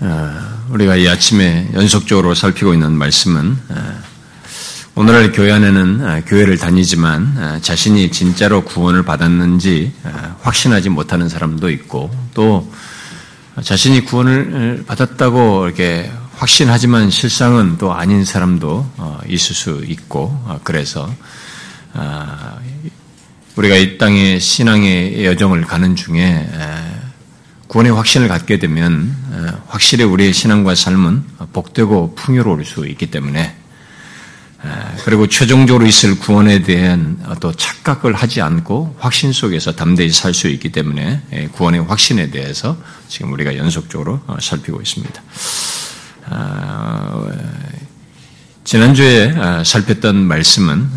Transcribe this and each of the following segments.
어, 우리가 이 아침에 연속적으로 살피고 있는 말씀은 어, 오늘날 교회 안에는 어, 교회를 다니지만 자신이 진짜로 구원을 받았는지 확신하지 못하는 사람도 있고 또 자신이 구원을 받았다고 이렇게 확신하지만 실상은 또 아닌 사람도 있을 수 있고 그래서 우리가 이 땅의 신앙의 여정을 가는 중에 구원의 확신을 갖게 되면 어, 확실히 우리의 신앙과 삶은 복되고 풍요로울 수 있기 때문에 어, 그리고 최종적으로 있을 구원에 대한 또 착각을 하지 않고 확신 속에서 담대히 살 수 있기 때문에 예, 구원의 확신에 대해서 지금 우리가 연속적으로 어, 살피고 있습니다. 지난주에 살폈던 말씀은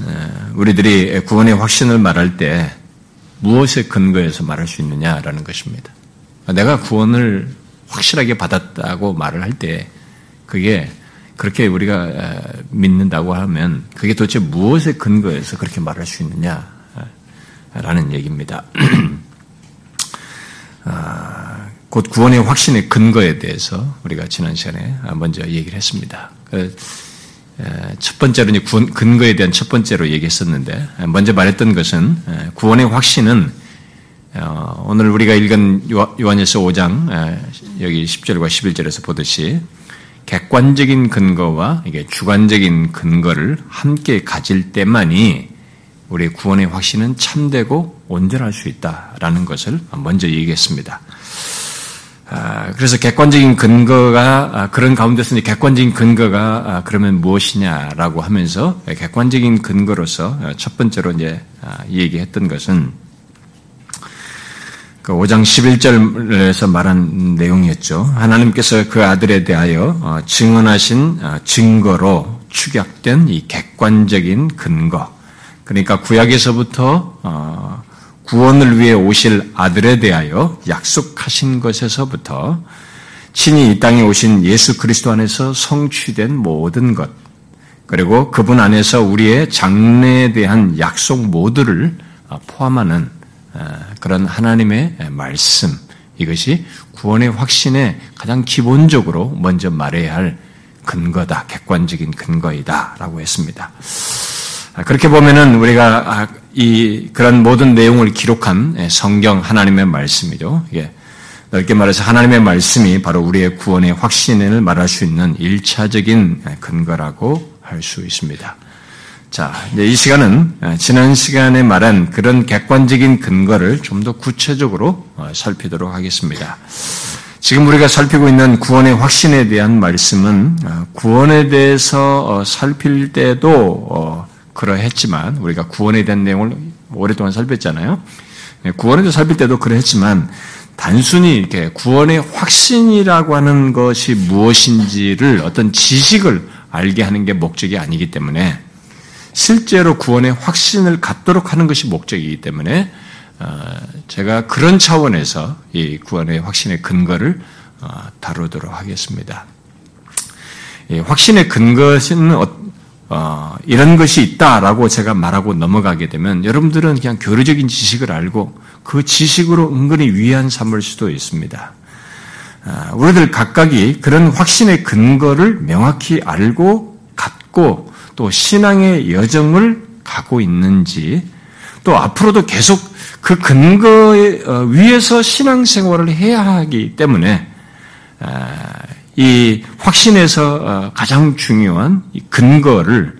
우리들이 구원의 확신을 말할 때 무엇에 근거해서 말할 수 있느냐라는 것입니다. 내가 구원을 확실하게 받았다고 말을 할 때 그게 그렇게 우리가 믿는다고 하면 그게 도대체 무엇에 근거해서 그렇게 말할 수 있느냐라는 얘기입니다. 아, 곧 구원의 확신의 근거에 대해서 우리가 지난 시간에 먼저 얘기를 했습니다. 그, 첫 번째로 이제 근거에 대한 첫 번째로 얘기했었는데 먼저 말했던 것은 구원의 확신은 어, 오늘 우리가 읽은 요한일서 5장 여기 10절과 11절에서 보듯이 객관적인 근거와 이게 주관적인 근거를 함께 가질 때만이 우리 구원의 확신은 참되고 온전할 수 있다라는 것을 먼저 얘기했습니다. 아, 그래서 객관적인 근거가 아, 그런 가운데서 객관적인 근거가 아, 그러면 무엇이냐라고 하면서 객관적인 근거로서 첫 번째로 이제 얘기했던 것은 그 5장 11절에서 말한 내용이었죠. 하나님께서 그 아들에 대하여 어, 증언하신 어, 증거로 축약된 이 객관적인 근거. 그러니까 구약에서부터 어, 구원을 위해 오실 아들에 대하여 약속하신 것에서부터 친히 이 땅에 오신 예수 그리스도 안에서 성취된 모든 것, 그리고 그분 안에서 우리의 장래에 대한 약속 모두를 포함하는 그런 하나님의 말씀 이것이 구원의 확신에 가장 기본적으로 먼저 말해야 할 근거다, 객관적인 근거이다 라고 했습니다. 아, 그렇게 보면은 우리가 아, 이 그런 모든 내용을 기록한 성경 하나님의 말씀이죠. 이게 넓게 말해서 하나님의 말씀이 바로 우리의 구원의 확신을 말할 수 있는 일차적인 근거라고 할 수 있습니다. 자, 이 시간은 어, 지난 시간에 말한 그런 객관적인 근거를 좀 더 구체적으로 어, 살피도록 하겠습니다. 지금 우리가 살피고 있는 구원의 확신에 대한 말씀은 어, 구원에 대해서 살필 때도 그러했지만 우리가 구원에 대한 내용을 오랫동안 살폈잖아요. 네, 구원에 대해서 살필 때도 그러했지만 단순히 이렇게 구원의 확신이라고 하는 것이 무엇인지를 어떤 지식을 알게 하는 게 목적이 아니기 때문에 실제로 구원의 확신을 갖도록 하는 것이 목적이기 때문에 어, 제가 그런 차원에서 이 구원의 확신의 근거를 어, 다루도록 하겠습니다. 확신의 근거는 어, 이런 것이 있다라고 제가 말하고 넘어가게 되면 여러분들은 그냥 교류적인 지식을 알고 그 지식으로 은근히 위안 삼을 수도 있습니다. 우리들 각각이 그런 확신의 근거를 명확히 알고 갖고 또 신앙의 여정을 가고 있는지 또 앞으로도 계속 그 근거에 어, 위에서 신앙생활을 해야 하기 때문에 아, 이 확신에서 어, 가장 중요한 근거를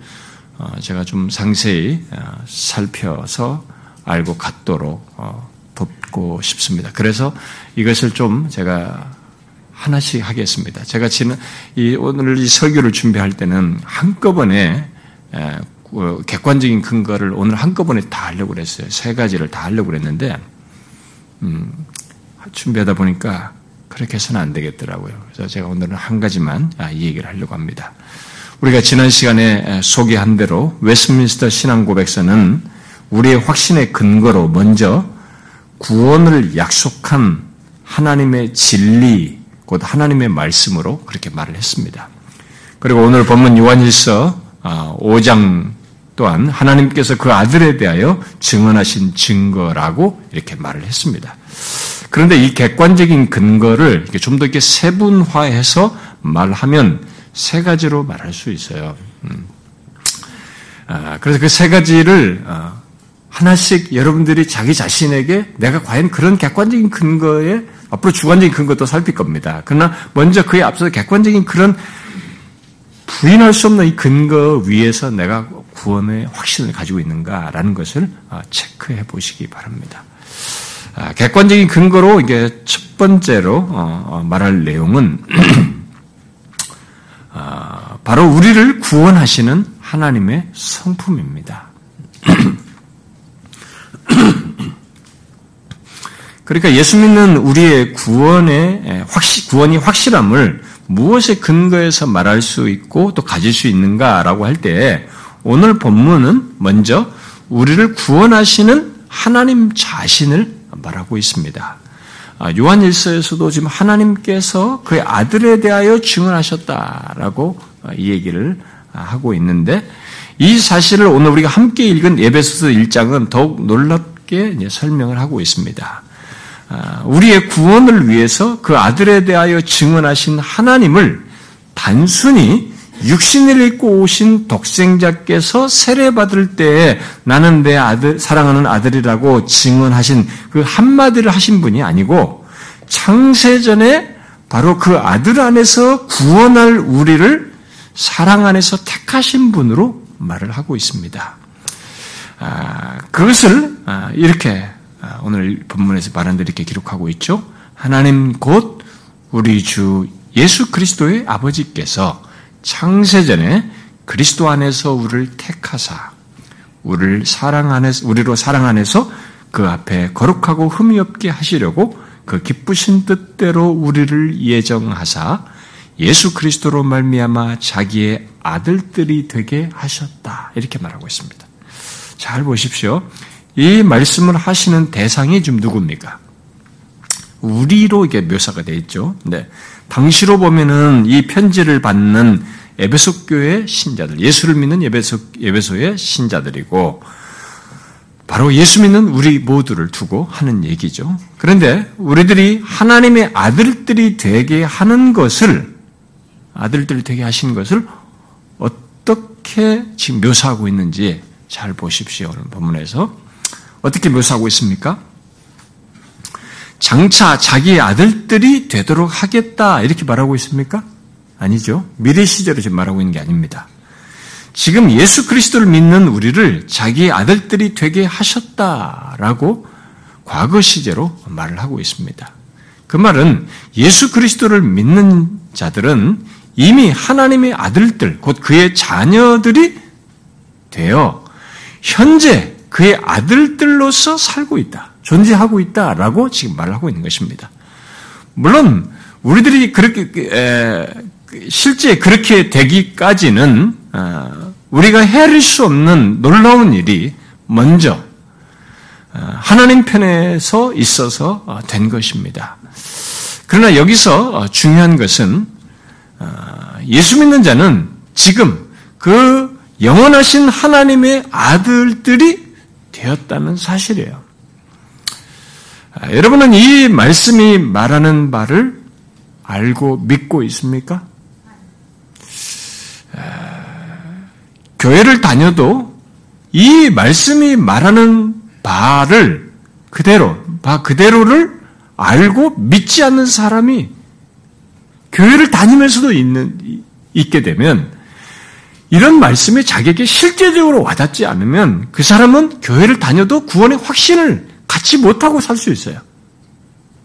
어, 제가 좀 상세히 살펴서 알고 갖도록 돕고 싶습니다. 그래서 이것을 좀 제가 하나씩 하겠습니다. 제가 지난 이 오늘 이 설교를 준비할 때는 한꺼번에 그 객관적인 근거를 오늘 한꺼번에 다 하려고 그랬어요. 세 가지를 다 하려고 그랬는데 음, 준비하다 보니까 그렇게 해서는 안 되겠더라고요. 그래서 제가 오늘은 한 가지만 아, 이 얘기를 하려고 합니다. 우리가 지난 시간에 소개한 대로 웨스민스터 신앙 고백서는 우리의 확신의 근거로 먼저 구원을 약속한 하나님의 진리 곧 하나님의 말씀으로 그렇게 말을 했습니다. 그리고 오늘 본문 요한일서 5장 또한 하나님께서 그 아들에 대하여 증언하신 증거라고 이렇게 말을 했습니다. 그런데 이 객관적인 근거를 좀 더 이렇게 세분화해서 말하면 세 가지로 말할 수 있어요. 음. 아, 그래서 그 세 가지를 어, 하나씩 여러분들이 자기 자신에게 내가 과연 그런 객관적인 근거에 앞으로 주관적인 근거도 살필 겁니다. 그러나 먼저 그에 앞서서 객관적인 그런 부인할 수 없는 이 근거 위에서 내가 구원의 확신을 가지고 있는가라는 것을 어, 체크해 보시기 바랍니다. 아, 객관적인 근거로 이게 첫 번째로 어, 말할 내용은 바로 우리를 구원하시는 하나님의 성품입니다. 그러니까 예수 믿는 우리의 구원의 확실, 구원이 확실함을 무엇에 근거해서 말할 수 있고 또 가질 수 있는가라고 할 때 오늘 본문은 먼저 우리를 구원하시는 하나님 자신을 말하고 있습니다. 아, 요한 일서에서도 지금 하나님께서 그의 아들에 대하여 증언하셨다라고 이 얘기를 하고 있는데 이 사실을 오늘 우리가 함께 읽은 예배소서 1장은 더욱 놀랍게 설명을 하고 있습니다. 아, 우리의 구원을 위해서 그 아들에 대하여 증언하신 하나님을 단순히 육신을 입고 오신 독생자께서 세례받을 때에 나는 내 아들, 사랑하는 아들이라고 증언하신 그 한마디를 하신 분이 아니고 창세전에 바로 그 아들 안에서 구원할 우리를 사랑 안에서 택하신 분으로 말을 하고 있습니다. 아, 그것을 아, 이렇게 아, 오늘 본문에서 말한 대로 이렇게 기록하고 있죠. 하나님 곧 우리 주 예수 그리스도의 아버지께서 창세전에 그리스도 안에서 우리를 택하사 우리를 사랑 안에서 우리로 사랑 안에서 그 앞에 거룩하고 흠이 없게 하시려고 그 기쁘신 뜻대로 우리를 예정하사 예수 그리스도로 말미암아 자기의 아들들이 되게 하셨다 이렇게 말하고 있습니다. 잘 보십시오. 이 말씀을 하시는 대상이 지금 누굽니까? 우리로 이게 묘사가 되어 있죠. 네. 당시로 보면은 이 편지를 받는 에베소 교회 신자들, 예수를 믿는 에베소, 에베소의 신자들이고, 바로 예수 믿는 우리 모두를 두고 하는 얘기죠. 그런데 우리들이 하나님의 아들들이 되게 하는 것을, 아들들이 되게 하신 것을 어떻게 지금 묘사하고 있는지 잘 보십시오. 오늘 본문에서. 어떻게 묘사하고 있습니까? 장차 자기의 아들들이 되도록 하겠다 이렇게 말하고 있습니까? 아니죠. 미래 시제로 지금 말하고 있는 게 아닙니다. 지금 예수 그리스도를 믿는 우리를 자기의 아들들이 되게 하셨다라고 과거 시제로 말을 하고 있습니다. 그 말은 예수 그리스도를 믿는 자들은 이미 하나님의 아들들, 곧 그의 자녀들이 되어 현재 그의 아들들로서 살고 있다. 존재하고 있다라고 지금 말을 하고 있는 것입니다. 물론 우리들이 그렇게 실제 그렇게 되기까지는 어, 우리가 헤아릴 수 없는 놀라운 일이 먼저 어, 하나님 편에서 있어서 어, 된 것입니다. 그러나 여기서 중요한 것은 예수 믿는 자는 지금 그 영원하신 하나님의 아들들이 되었다는 사실이에요. 아, 여러분은 이 말씀이 말하는 바를 알고 믿고 있습니까? 아, 교회를 다녀도 이 말씀이 말하는 바를 그대로, 바 그대로를 알고 믿지 않는 사람이 교회를 다니면서도 있는, 있게 되면 이런 말씀이 자기에게 실제적으로 와닿지 않으면 그 사람은 교회를 다녀도 구원의 확신을 갖지 못하고 살 수 있어요.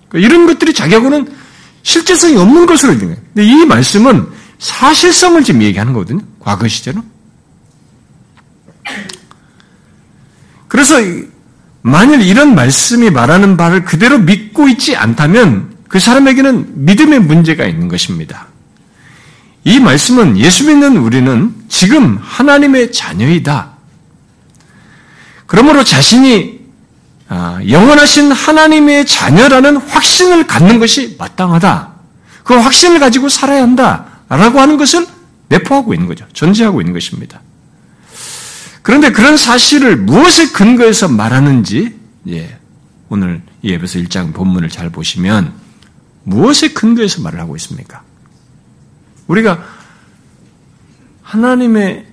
그러니까 이런 것들이 자기하고는 실제성이 없는 것으로 여겨요. 근데 이 말씀은 사실성을 지금 얘기하는 거거든요. 과거 시제로. 그래서 만일 이런 말씀이 말하는 바를 그대로 믿고 있지 않다면 그 사람에게는 믿음의 문제가 있는 것입니다. 이 말씀은 예수 믿는 우리는 지금 하나님의 자녀이다. 그러므로 자신이 아, 영원하신 하나님의 자녀라는 확신을 갖는 것이 마땅하다. 그 확신을 가지고 살아야 한다. 라고 하는 것을 내포하고 있는 거죠. 전제하고 있는 것입니다. 그런데 그런 사실을 무엇에 근거해서 말하는지, 예, 오늘 이 에베소 1장 본문을 잘 보시면 무엇에 근거해서 말을 하고 있습니까? 우리가 하나님의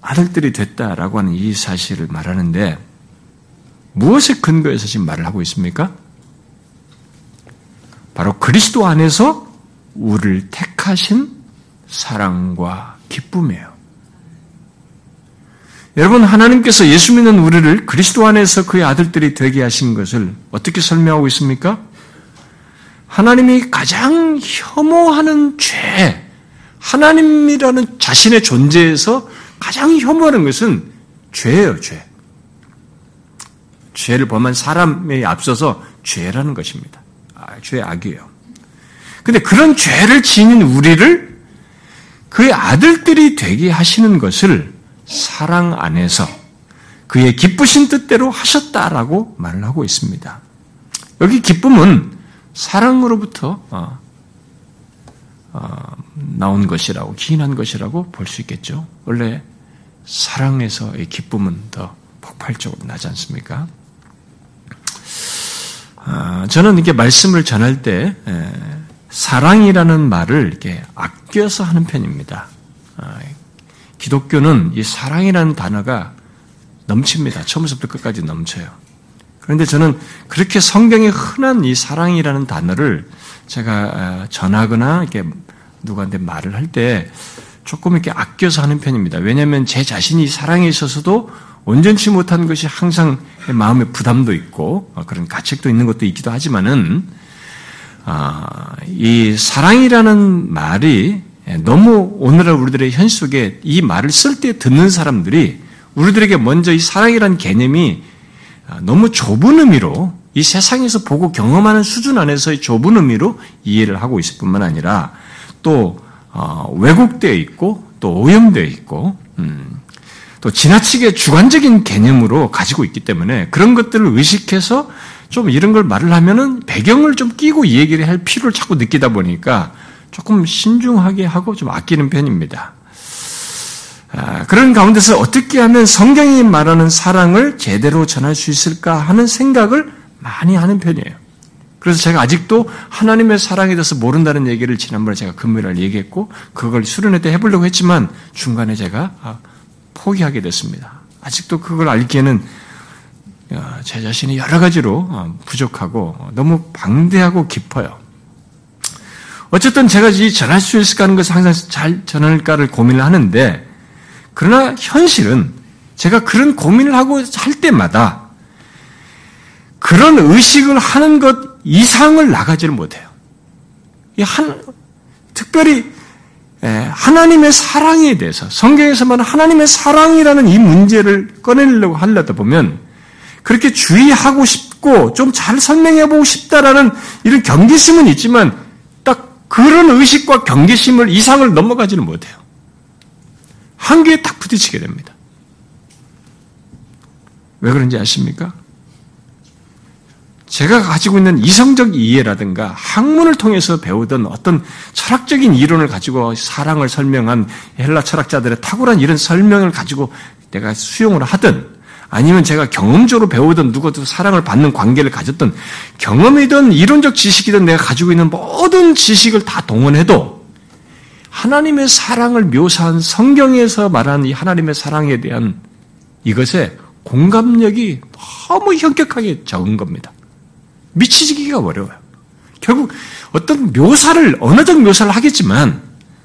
아들들이 됐다라고 하는 이 사실을 말하는데 무엇에 근거해서 지금 말을 하고 있습니까? 바로 그리스도 안에서 우리를 택하신 사랑과 기쁨이에요. 여러분, 하나님께서 예수 믿는 우리를 그리스도 안에서 그의 아들들이 되게 하신 것을 어떻게 설명하고 있습니까? 하나님이 가장 혐오하는 죄, 하나님이라는 자신의 존재에서 가장 혐오하는 것은 죄예요, 죄. 죄를 범한 사람에 앞서서 죄라는 것입니다. 아, 죄 악이에요. 근데 그런 죄를 지닌 우리를 그의 아들들이 되게 하시는 것을 사랑 안에서 그의 기쁘신 뜻대로 하셨다라고 말을 하고 있습니다. 여기 기쁨은 사랑으로부터 어, 어, 나온 것이라고 기인한 것이라고 볼 수 있겠죠. 원래 사랑에서의 기쁨은 더 폭발적으로 나지 않습니까? 아, 저는 이렇게 말씀을 전할 때 사랑이라는 말을 이렇게 아껴서 하는 편입니다. 아, 기독교는 이 사랑이라는 단어가 넘칩니다. 처음부터 끝까지 넘쳐요. 그런데 저는 그렇게 성경에 흔한 이 사랑이라는 단어를 제가 아, 전하거나 이렇게 누구한테 말을 할 때 조금 이렇게 아껴서 하는 편입니다. 왜냐하면 제 자신이 사랑에 있어서도 온전치 못한 것이 항상 마음의 부담도 있고 어, 그런 가책도 있는 것도 있기도 하지만은 아, 이 사랑이라는 말이 너무 오늘날 우리들의 현실 속에 이 말을 쓸 때 듣는 사람들이 우리들에게 먼저 이 사랑이라는 개념이 아, 너무 좁은 의미로 이 세상에서 보고 경험하는 수준 안에서의 좁은 의미로 이해를 하고 있을 뿐만 아니라 또 어, 왜곡되어 있고 또 오염되어 있고 음, 또 지나치게 주관적인 개념으로 가지고 있기 때문에 그런 것들을 의식해서 좀 이런 걸 말을 하면은 배경을 좀 끼고 이 얘기를 할 필요를 자꾸 느끼다 보니까 조금 신중하게 하고 좀 아끼는 편입니다. 아, 그런 가운데서 어떻게 하면 성경이 말하는 사랑을 제대로 전할 수 있을까 하는 생각을 많이 하는 편이에요. 그래서 제가 아직도 하나님의 사랑에 대해서 모른다는 얘기를 지난번에 제가 금요일 얘기했고 그걸 수련회 때 해보려고 했지만 중간에 제가 아, 포기하게 됐습니다. 아직도 그걸 알기에는 어, 제 자신이 여러 가지로 어, 부족하고 너무 방대하고 깊어요. 어쨌든 제가 이 전할 수 있을까 하는 것을 항상 잘 전할까를 고민을 하는데 그러나 현실은 제가 그런 고민을 하고 할 때마다 그런 의식을 하는 것 이상을 나가지를 못해요. 한, 특별히 하나님의 사랑에 대해서 성경에서 말하는 하나님의 사랑이라는 이 문제를 꺼내려고 하려다 보면 그렇게 주의하고 싶고 좀 잘 설명해 보고 싶다라는 이런 경계심은 있지만 딱 그런 의식과 경계심을 이상을 넘어가지는 못해요. 한계에 딱 부딪히게 됩니다. 왜 그런지 아십니까? 제가 가지고 있는 이성적 이해라든가 학문을 통해서 배우던 어떤 철학적인 이론을 가지고 사랑을 설명한 헬라 철학자들의 탁월한 이런 설명을 가지고 내가 수용을 하든 아니면 제가 경험적으로 배우던 누구도 사랑을 받는 관계를 가졌던 경험이든 이론적 지식이든 내가 가지고 있는 모든 지식을 다 동원해도 하나님의 사랑을 묘사한 성경에서 말하는 이 하나님의 사랑에 대한 이것에 공감력이 너무 현격하게 적은 겁니다. 미치기가 어려워요. 결국 어떤 묘사를 언어적 묘사를 하겠지만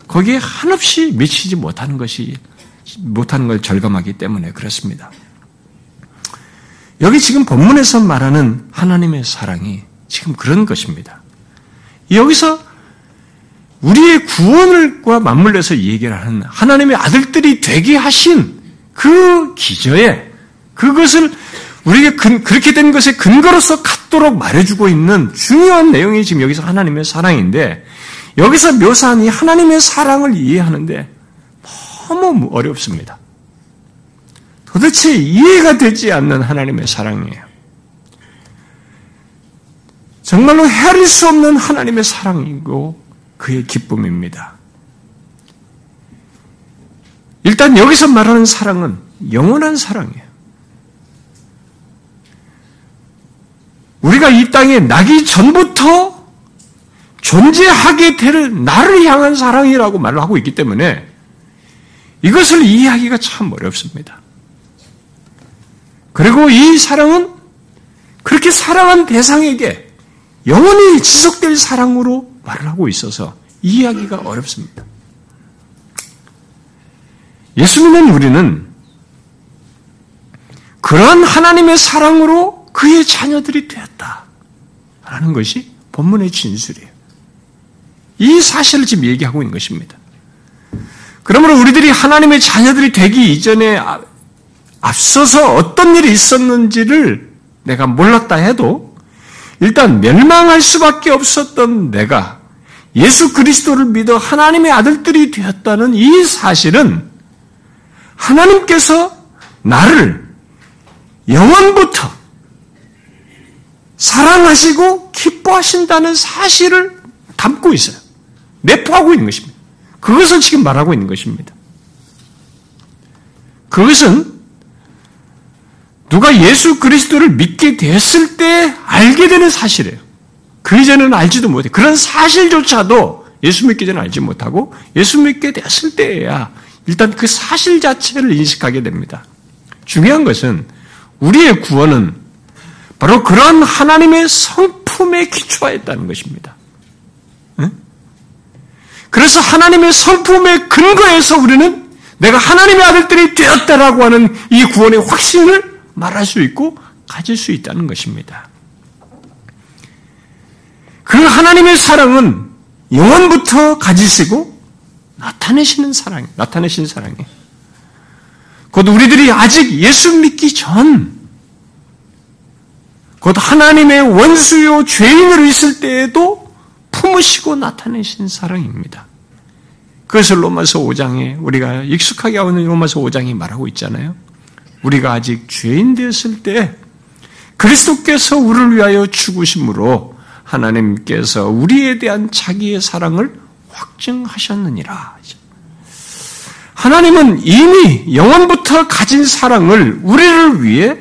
거기에 한없이 미치지 못하는 것이 못하는 걸 절감하기 때문에 그렇습니다. 여기 지금 본문에서 말하는 하나님의 사랑이 지금 그런 것입니다. 여기서 우리의 구원을과 맞물려서 얘기를 하는 하나님의 아들들이 되게 하신 그 기저에 그것을 우리에게 그렇게 된 것의 근거로서 갖도록 말해주고 있는 중요한 내용이 지금 여기서 하나님의 사랑인데 여기서 묘사한 이 하나님의 사랑을 이해하는데 너무 어렵습니다. 도대체 이해가 되지 않는 하나님의 사랑이에요. 정말로 헤아릴 수 없는 하나님의 사랑이고 그의 기쁨입니다. 일단 여기서 말하는 사랑은 영원한 사랑이에요. 우리가 이 땅에 나기 전부터 존재하게 될 나를 향한 사랑이라고 말을 하고 있기 때문에 이것을 이해하기가 참 어렵습니다. 그리고 이 사랑은 그렇게 사랑한 대상에게 영원히 지속될 사랑으로 말을 하고 있어서 이해하기가 어렵습니다. 예수 믿는 우리는 그러한 하나님의 사랑으로 그의 자녀들이 되었다. 라는 것이 본문의 진술이에요. 이 사실을 지금 얘기하고 있는 것입니다. 그러므로 우리들이 하나님의 자녀들이 되기 이전에 아, 앞서서 어떤 일이 있었는지를 내가 몰랐다 해도 일단 멸망할 수밖에 없었던 내가 예수 그리스도를 믿어 하나님의 아들들이 되었다는 이 사실은 하나님께서 나를 영원부터 사랑하시고 기뻐하신다는 사실을 담고 있어요. 내포하고 있는 것입니다. 그것을 지금 말하고 있는 것입니다. 그것은 누가 예수 그리스도를 믿게 됐을 때 알게 되는 사실이에요. 그 이전에는 알지도 못해. 그런 사실조차도 예수 믿기 전에 알지 못하고 예수 믿게 됐을 때에야 일단 그 사실 자체를 인식하게 됩니다. 중요한 것은 우리의 구원은 바로 그런 하나님의 성품에 기초하였다는 것입니다. 그래서 하나님의 성품에 근거해서 우리는 내가 하나님의 아들들이 되었다라고 하는 이 구원의 확신을 말할 수 있고 가질 수 있다는 것입니다. 그 하나님의 사랑은 영원부터 가지시고 나타내시는 사랑, 나타내신 사랑이에요. 곧 우리들이 아직 예수 믿기 전, 곧 하나님의 원수요 죄인으로 있을 때에도 품으시고 나타내신 사랑입니다. 그것을 로마서 5장에 우리가 익숙하게 있는 로마서 5장이 말하고 있잖아요. 우리가 아직 죄인 되었을 때 그리스도께서 우리를 위하여 죽으심으로 하나님께서 우리에 대한 자기의 사랑을 확증하셨느니라. 하나님은 이미 영원부터 가진 사랑을 우리를 위해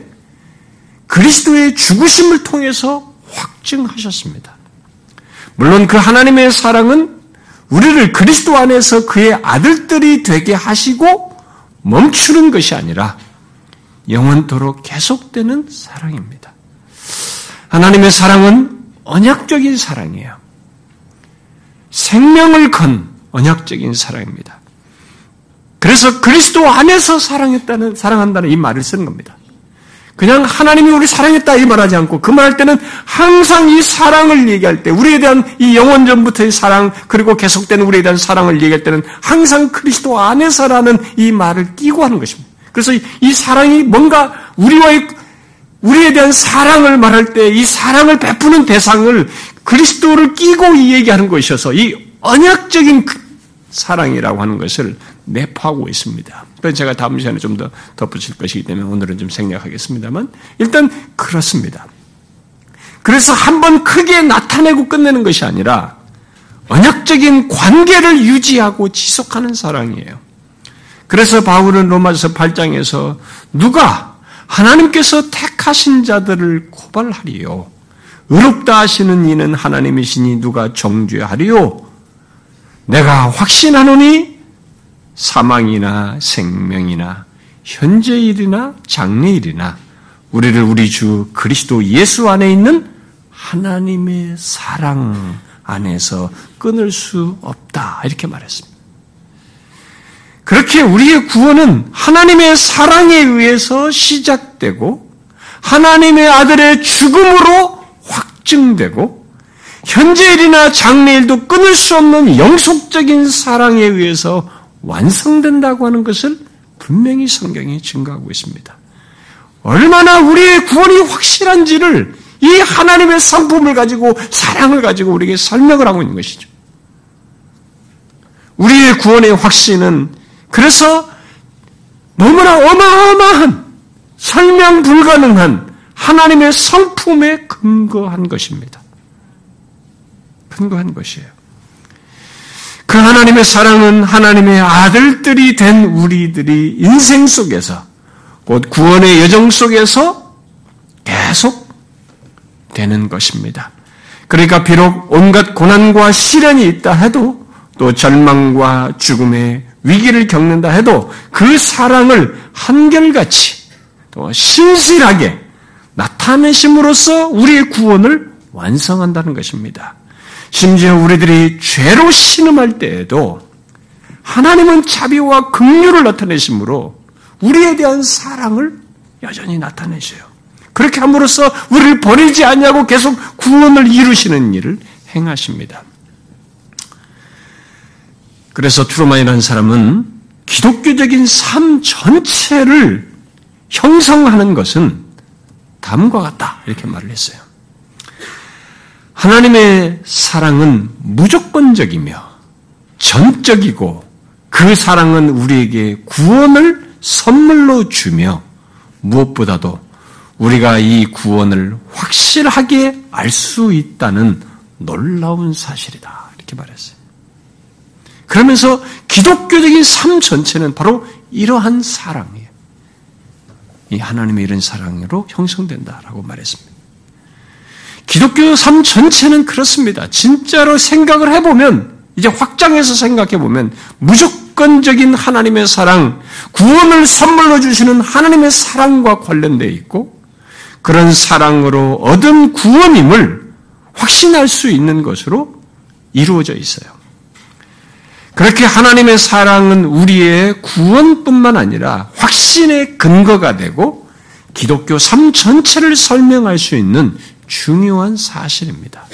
그리스도의 죽으심을 통해서 확증하셨습니다. 물론 그 하나님의 사랑은 우리를 그리스도 안에서 그의 아들들이 되게 하시고 멈추는 것이 아니라 영원토록 계속되는 사랑입니다. 하나님의 사랑은 언약적인 사랑이에요. 생명을 건 언약적인 사랑입니다. 그래서 그리스도 안에서 사랑했다는, 사랑한다는 이 말을 쓰는 겁니다. 그냥 하나님이 우리 사랑했다 이 말하지 않고 그 말할 때는 항상 이 사랑을 얘기할 때 우리에 대한 이 영원 전부터의 사랑 그리고 계속되는 우리에 대한 사랑을 얘기할 때는 항상 그리스도 안에서라는 이 말을 끼고 하는 것입니다. 그래서 이 사랑이 뭔가 우리와의 우리에 대한 사랑을 말할 때 이 사랑을 베푸는 대상을 그리스도를 끼고 이 얘기하는 것이어서 이 언약적인 그 사랑이라고 하는 것을 내포하고 있습니다. 제가 다음 시간에 좀 더 덧붙일 것이기 때문에 오늘은 좀 생략하겠습니다만 일단 그렇습니다. 그래서 한 번 크게 나타내고 끝내는 것이 아니라 언약적인 관계를 유지하고 지속하는 사랑이에요. 그래서 바울은 로마서 8장에서 누가 하나님께서 택하신 자들을 고발하리요. 의롭다 하시는 이는 하나님이시니 누가 정죄하리요. 내가 확신하노니 사망이나 생명이나 현재일이나 장래일이나 우리를 우리 주 그리스도 예수 안에 있는 하나님의 사랑 안에서 끊을 수 없다. 이렇게 말했습니다. 그렇게 우리의 구원은 하나님의 사랑에 의해서 시작되고 하나님의 아들의 죽음으로 확증되고 현재일이나 장래일도 끊을 수 없는 영속적인 사랑에 의해서 완성된다고 하는 것을 분명히 성경이 증거하고 있습니다. 얼마나 우리의 구원이 확실한지를 이 하나님의 상품을 가지고 사랑을 가지고 우리에게 설명을 하고 있는 것이죠. 우리의 구원의 확신은 그래서 너무나 어마어마한 설명 불가능한 하나님의 성품에 근거한 것입니다. 근거한 것이에요. 그 하나님의 사랑은 하나님의 아들들이 된 우리들이 인생 속에서 곧 구원의 여정 속에서 계속 되는 것입니다. 그러니까 비록 온갖 고난과 시련이 있다 해도 또 절망과 죽음의 위기를 겪는다 해도 그 사랑을 한결같이 또 신실하게 나타내심으로써 우리의 구원을 완성한다는 것입니다. 심지어 우리들이 죄로 신음할 때에도 하나님은 자비와 긍휼을 나타내심으로 우리에 대한 사랑을 여전히 나타내셔요. 그렇게 함으로써 우리를 버리지 않냐고 계속 구원을 이루시는 일을 행하십니다. 그래서 트루만이라는 사람은 기독교적인 삶 전체를 형성하는 것은 다음과 같다. 이렇게 말을 했어요. 하나님의 사랑은 무조건적이며 전적이고 그 사랑은 우리에게 구원을 선물로 주며 무엇보다도 우리가 이 구원을 확실하게 알 수 있다는 놀라운 사실이다. 이렇게 말했어요. 그러면서 기독교적인 삶 전체는 바로 이러한 사랑이에요. 이 하나님의 이런 사랑으로 형성된다라고 말했습니다. 기독교 삶 전체는 그렇습니다. 진짜로 생각을 해보면, 이제 확장해서 생각해보면, 무조건적인 하나님의 사랑, 구원을 선물로 주시는 하나님의 사랑과 관련되어 있고, 그런 사랑으로 얻은 구원임을 확신할 수 있는 것으로 이루어져 있어요. 그렇게 하나님의 사랑은 우리의 구원뿐만 아니라 확신의 근거가 되고 기독교 삶 전체를 설명할 수 있는 중요한 사실입니다.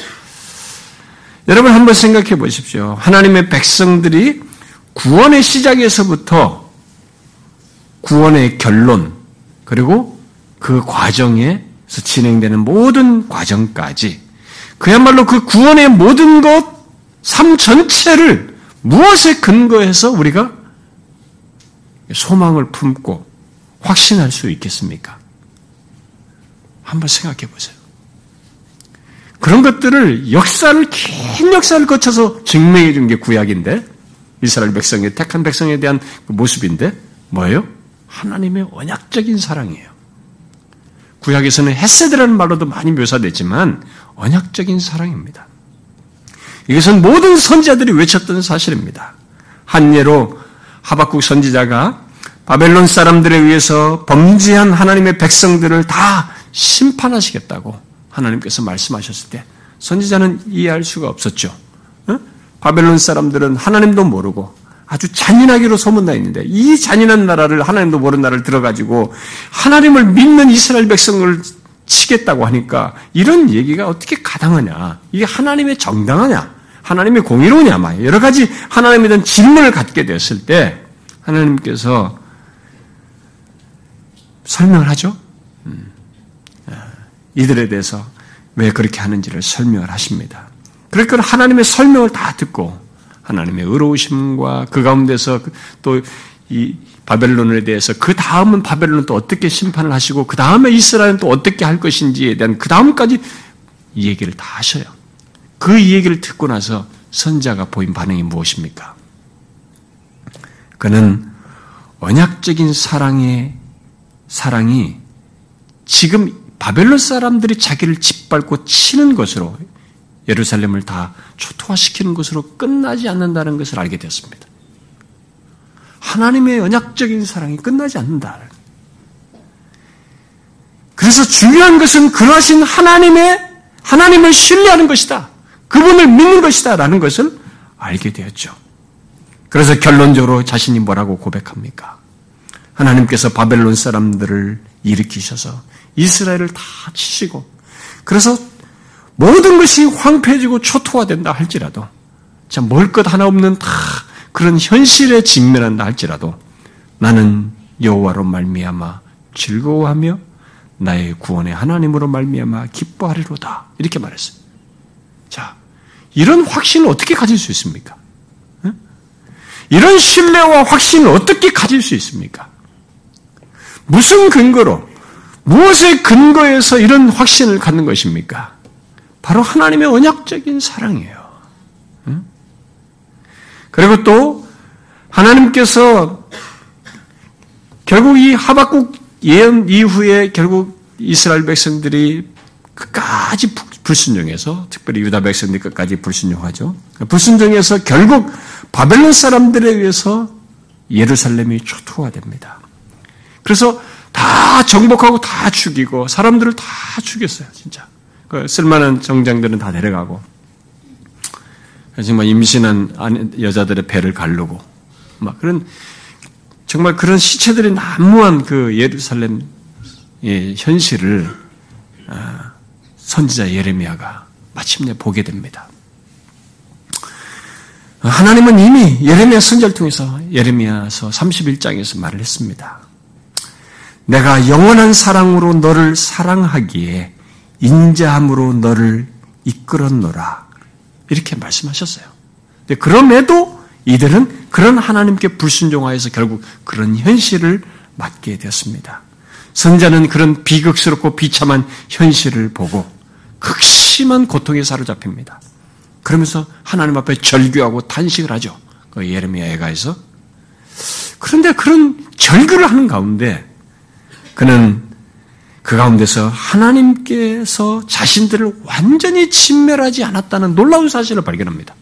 여러분 한번 생각해 보십시오. 하나님의 백성들이 구원의 시작에서부터 구원의 결론, 그리고 그 과정에서 진행되는 모든 과정까지 그야말로 그 구원의 모든 것, 삶 전체를 무엇에 근거해서 우리가 소망을 품고 확신할 수 있겠습니까? 한번 생각해 보세요. 그런 것들을 역사를 긴 역사를 거쳐서 증명해 준 게 구약인데 이스라엘 백성의 택한 백성에 대한 그 모습인데 뭐예요? 하나님의 언약적인 사랑이에요. 구약에서는 헤세드라는 말로도 많이 묘사되지만 언약적인 사랑입니다. 이것은 모든 선지자들이 외쳤던 사실입니다. 한 예로 하박국 선지자가 바벨론 사람들에 의해서 범죄한 하나님의 백성들을 다 심판하시겠다고 하나님께서 말씀하셨을 때 선지자는 이해할 수가 없었죠. 어? 바벨론 사람들은 하나님도 모르고 아주 잔인하기로 소문나 있는데 이 잔인한 나라를 하나님도 모르는 나라를 들어가지고 하나님을 믿는 이스라엘 백성을 치겠다고 하니까 이런 얘기가 어떻게 가당하냐? 이게 하나님의 정당하냐? 하나님의 공의로우냐? 막 여러 가지 하나님에 대한 질문을 갖게 됐을 때 하나님께서 설명을 하죠. 음. 아, 이들에 대해서 왜 그렇게 하는지를 설명을 하십니다. 그러니까 하나님의 설명을 다 듣고 하나님의 의로우심과 그 가운데서 또 이 바벨론에 대해서 그 다음은 바벨론은 또 어떻게 심판을 하시고 그 다음에 이스라엘은 또 어떻게 할 것인지에 대한 그 다음까지 이 얘기를 다 하셔요. 그 얘기를 듣고 나서 선자가 보인 반응이 무엇입니까? 그는 언약적인 사랑의 사랑이 지금 바벨론 사람들이 자기를 짓밟고 치는 것으로 예루살렘을 다 초토화시키는 것으로 끝나지 않는다는 것을 알게 되었습니다. 하나님의 언약적인 사랑이 끝나지 않는다. 그래서 중요한 것은 그러하신 하나님의 하나님을 신뢰하는 것이다. 그분을 믿는 것이다. 라는 것을 알게 되었죠. 그래서 결론적으로 자신이 뭐라고 고백합니까? 하나님께서 바벨론 사람들을 일으키셔서 이스라엘을 다 치시고 그래서 모든 것이 황폐해지고 초토화된다 할지라도 참먹것 하나 없는 다 그런 현실에 직면한다 할지라도 나는 여호와로 말미암아 즐거워하며 나의 구원의 하나님으로 말미암아 기뻐하리로다 이렇게 말했어요. 자, 이런 확신을 어떻게 가질 수 있습니까? 이런 신뢰와 확신을 어떻게 가질 수 있습니까? 무슨 근거로, 무엇의 근거에서 이런 확신을 갖는 것입니까? 바로 하나님의 언약적인 사랑이에요. 그리고 또 하나님께서 결국 이 하박국 예언 이후에 결국 이스라엘 백성들이 끝까지 불순종해서 특별히 유다 백성들 끝까지 불순종하죠. 불순종해서 결국 바벨론 사람들에 의해서 예루살렘이 초토화됩니다. 그래서 다 정복하고 다 죽이고 사람들을 다 죽였어요, 진짜. 그 쓸만한 정장들은 다 데려가고 정말 임신한 여자들의 배를 가르고 막 그런 정말 그런 시체들이 난무한 그 예루살렘 현실을 아, 선지자 예레미야가 마침내 보게 됩니다. 하나님은 이미 예레미야 선지를 통해서 예레미야서 31장에서 말을 했습니다. 내가 영원한 사랑으로 너를 사랑하기에 인자함으로 너를 이끌었노라. 이렇게 말씀하셨어요. 그럼에도 이들은 그런 하나님께 불순종하여서 결국 그런 현실을 맞게 되었습니다. 선자는 그런 비극스럽고 비참한 현실을 보고 극심한 고통에 사로잡힙니다. 그러면서 하나님 앞에 절규하고 탄식을 하죠. 그 예레미야 애가에서. 그런데 그런 절규를 하는 가운데 그는 그 가운데서 하나님께서 자신들을 완전히 진멸하지 않았다는 놀라운 사실을 발견합니다.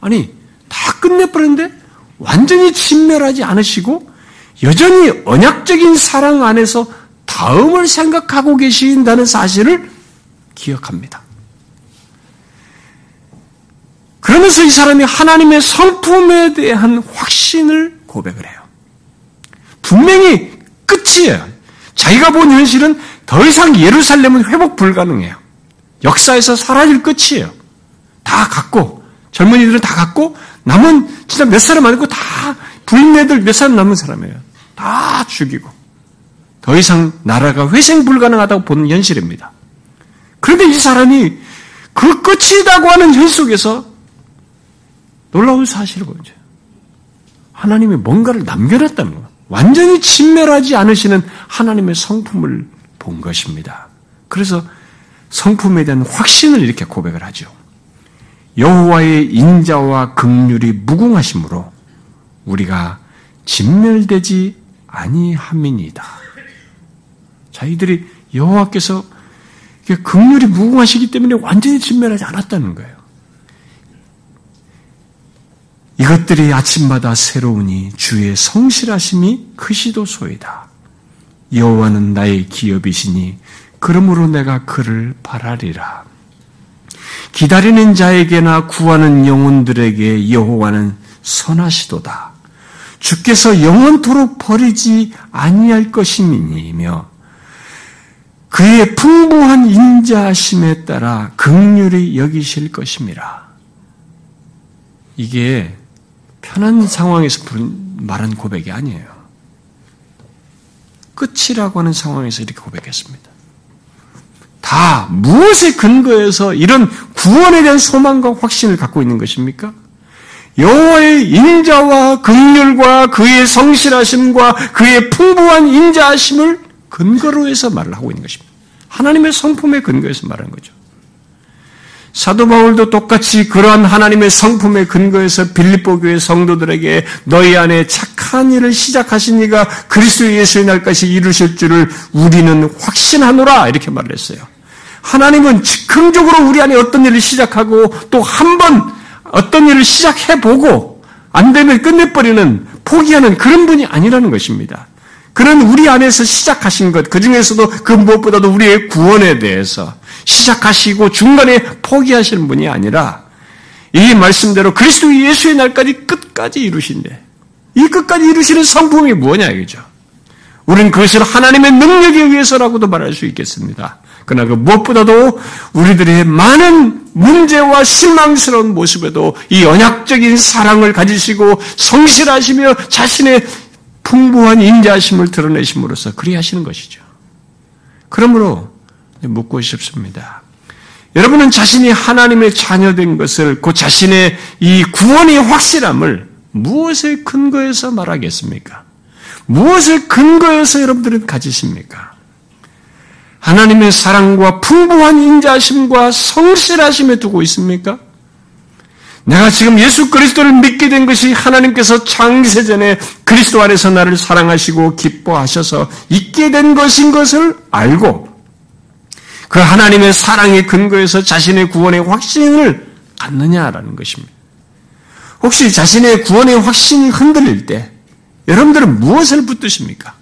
아니, 다 끝내버렸는데 완전히 진멸하지 않으시고 여전히 언약적인 사랑 안에서 다음을 생각하고 계신다는 사실을 기억합니다. 그러면서 이 사람이 하나님의 성품에 대한 확신을 고백을 해요. 분명히 끝이에요. 자기가 본 현실은 더 이상 예루살렘은 회복 불가능해요. 역사에서 사라질 끝이에요. 다 갖고, 젊은이들은 다 갖고, 남은 진짜 몇 사람 아니고 다 부인네들 몇 사람 남은 사람이에요. 다 죽이고. 더 이상 나라가 회생 불가능하다고 보는 현실입니다. 그런데 이 사람이 그 끝이라고 하는 현 속에서 놀라운 사실을 보여줘요. 하나님이 뭔가를 남겨놨다는 거. 완전히 진멸하지 않으시는 하나님의 성품을 본 것입니다. 그래서 성품에 대한 확신을 이렇게 고백을 하죠. 여호와의 인자와 극률이 무궁하심으로 우리가 진멸되지 아니함이니이다. 자기들이 여호와께서 극률이 무궁하시기 때문에 완전히 진멸하지 않았다는 거예요. 이것들이 아침마다 새로우니 주의 성실하심이 크시도소이다. 여호와는 나의 기업이시니 그러므로 내가 그를 바라리라. 기다리는 자에게나 구하는 영혼들에게 여호와는 선하시도다. 주께서 영원토록 버리지 아니할 것임이니며 그의 풍부한 인자심에 따라 극률이 여기실 것임이라. 이게 편한 상황에서 말한 고백이 아니에요. 끝이라고 하는 상황에서 이렇게 고백했습니다. 다 무엇에 근거해서 이런 구원에 대한 소망과 확신을 갖고 있는 것입니까? 여호와의 인자와 극률과 그의 성실하심과 그의 풍부한 인자하심을 근거로 해서 말을 하고 있는 것입니다. 하나님의 성품에 근거해서 말하는 거죠. 사도 바울도 똑같이 그러한 하나님의 성품에 근거해서 빌립보 교회 성도들에게 너희 안에 착한 일을 시작하신 이가 그리스도 예수의 날까지 이루실 줄을 우리는 확신하노라 이렇게 말을 했어요. 하나님은 즉흥적으로 우리 안에 어떤 일을 시작하고 또 한 번 어떤 일을 시작해보고 안 되면 끝내버리는 포기하는 그런 분이 아니라는 것입니다. 그런 우리 안에서 시작하신 것, 그 중에서도 그 무엇보다도 우리의 구원에 대해서 시작하시고 중간에 포기하시는 분이 아니라 이 말씀대로 그리스도 예수의 날까지 끝까지 이루신대. 이 끝까지 이루시는 성품이 뭐냐 이거죠. 우리는 그것을 하나님의 능력에 의해서라고도 말할 수 있겠습니다. 그러나 그 무엇보다도 우리들의 많은 문제와 실망스러운 모습에도 이 언약적인 사랑을 가지시고 성실하시며 자신의 풍부한 인자심을 드러내심으로써 그리하시는 것이죠. 그러므로 묻고 싶습니다. 여러분은 자신이 하나님의 자녀된 것을 그 자신의 이 구원의 확실함을 무엇에 근거해서 말하겠습니까? 무엇을 근거해서 여러분들은 가지십니까? 하나님의 사랑과 풍부한 인자심과 성실하심에 두고 있습니까? 내가 지금 예수 그리스도를 믿게 된 것이 하나님께서 창세전에 그리스도 안에서 나를 사랑하시고 기뻐하셔서 있게 된 것인 것을 알고 그 하나님의 사랑의 근거에서 자신의 구원의 확신을 갖느냐라는 것입니다. 혹시 자신의 구원의 확신이 흔들릴 때 여러분들은 무엇을 붙드십니까?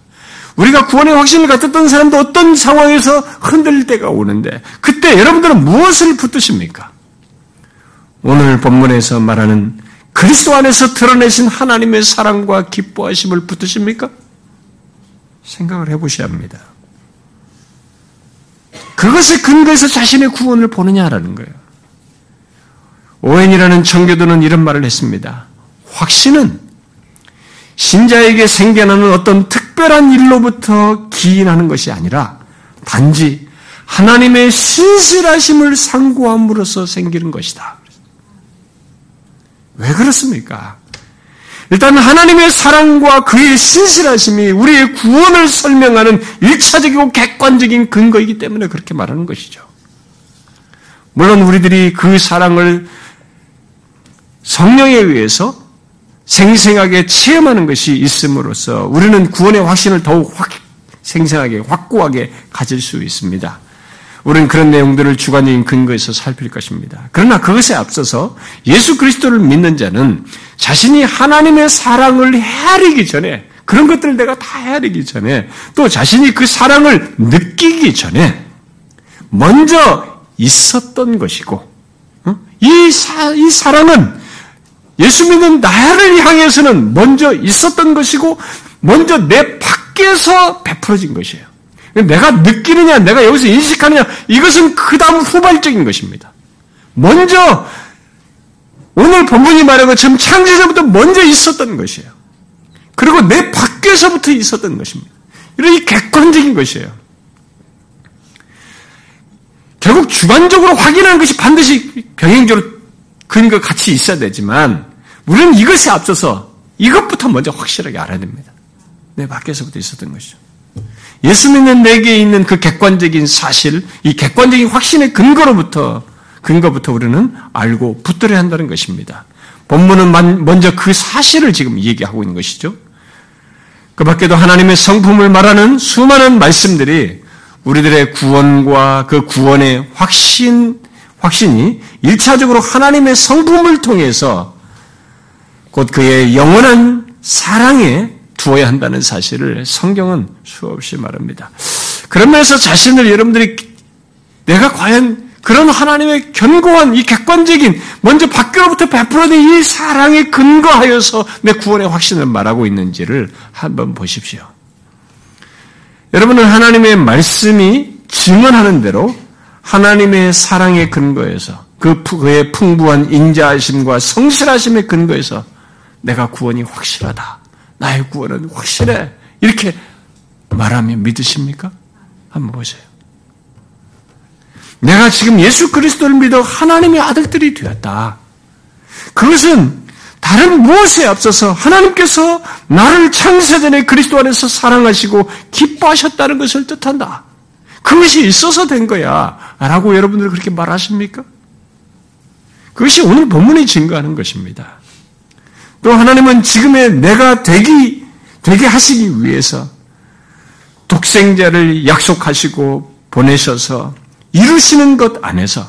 우리가 구원의 확신을 갖었던 사람도 어떤 상황에서 흔들릴 때가 오는데 그때 여러분들은 무엇을 붙드십니까? 오늘 본문에서 말하는 그리스도 안에서 드러내신 하나님의 사랑과 기뻐하심을 붙드십니까? 생각을 해보셔야 합니다. 그것의 근거에서 자신의 구원을 보느냐라는 거예요. 오웬이라는 청교도는 이런 말을 했습니다. 확신은 신자에게 생겨나는 어떤 특별한 일로부터 기인하는 것이 아니라 단지 하나님의 신실하심을 상고함으로써 생기는 것이다. 왜 그렇습니까? 일단 하나님의 사랑과 그의 신실하심이 우리의 구원을 설명하는 일차적이고 객관적인 근거이기 때문에 그렇게 말하는 것이죠. 물론 우리들이 그 사랑을 성령에 의해서 생생하게 체험하는 것이 있음으로써 우리는 구원의 확신을 더욱 확, 생생하게 확고하게 가질 수 있습니다. 우리는 그런 내용들을 주관적인 근거에서 살필 것입니다. 그러나 그것에 앞서서 예수 그리스도를 믿는 자는 자신이 하나님의 사랑을 헤아리기 전에 그런 것들을 내가 다 헤아리기 전에 또 자신이 그 사랑을 느끼기 전에 먼저 있었던 것이고 어? 이, 사, 이 사랑은 예수 믿는 나를 향해서는 먼저 있었던 것이고 먼저 내 밖에서 베풀어진 것이에요. 내가 느끼느냐, 내가 여기서 인식하느냐, 이것은 그 다음 후발적인 것입니다. 먼저 오늘 본문이 말한 것처럼 창세전부터 먼저 있었던 것이에요. 그리고 내 밖에서부터 있었던 것입니다. 이런 이 객관적인 것이에요. 결국 주관적으로 확인하는 것이 반드시 병행적으로 근거 같이 있어야 되지만 우리는 이것에 앞서서 이것부터 먼저 확실하게 알아야 됩니다. 내 밖에서부터 있었던 것이죠. 예수 믿는 내게 있는 그 객관적인 사실, 이 객관적인 확신의 근거로부터, 근거부터 우리는 알고 붙들어야 한다는 것입니다. 본문은 먼저 그 사실을 지금 얘기하고 있는 것이죠. 그 밖에도 하나님의 성품을 말하는 수많은 말씀들이 우리들의 구원과 그 구원의 확신, 확신이 일차적으로 하나님의 성품을 통해서 곧 그의 영원한 사랑에 두어야 한다는 사실을 성경은 수없이 말합니다. 그런 면에서 자신을 여러분들이 내가 과연 그런 하나님의 견고한 이 객관적인 먼저 밖으로부터 베풀어진 이 사랑에 근거하여서 내 구원의 확신을 말하고 있는지를 한번 보십시오. 여러분은 하나님의 말씀이 증언하는 대로 하나님의 사랑의 근거에서 그 그의 풍부한 인자하심과 성실하심의 근거에서 내가 구원이 확실하다. 나의 구원은 확실해. 이렇게 말하면 믿으십니까? 한번 보세요. 내가 지금 예수 그리스도를 믿어 하나님의 아들들이 되었다. 그것은 다른 무엇에 앞서서 하나님께서 나를 창세전에 그리스도 안에서 사랑하시고 기뻐하셨다는 것을 뜻한다. 그것이 있어서 된 거야. 라고 여러분들 그렇게 말하십니까? 그것이 오늘 본문이 증거하는 것입니다. 또 하나님은 지금의 내가 되기, 되게 하시기 위해서 독생자를 약속하시고 보내셔서 이루시는 것 안에서,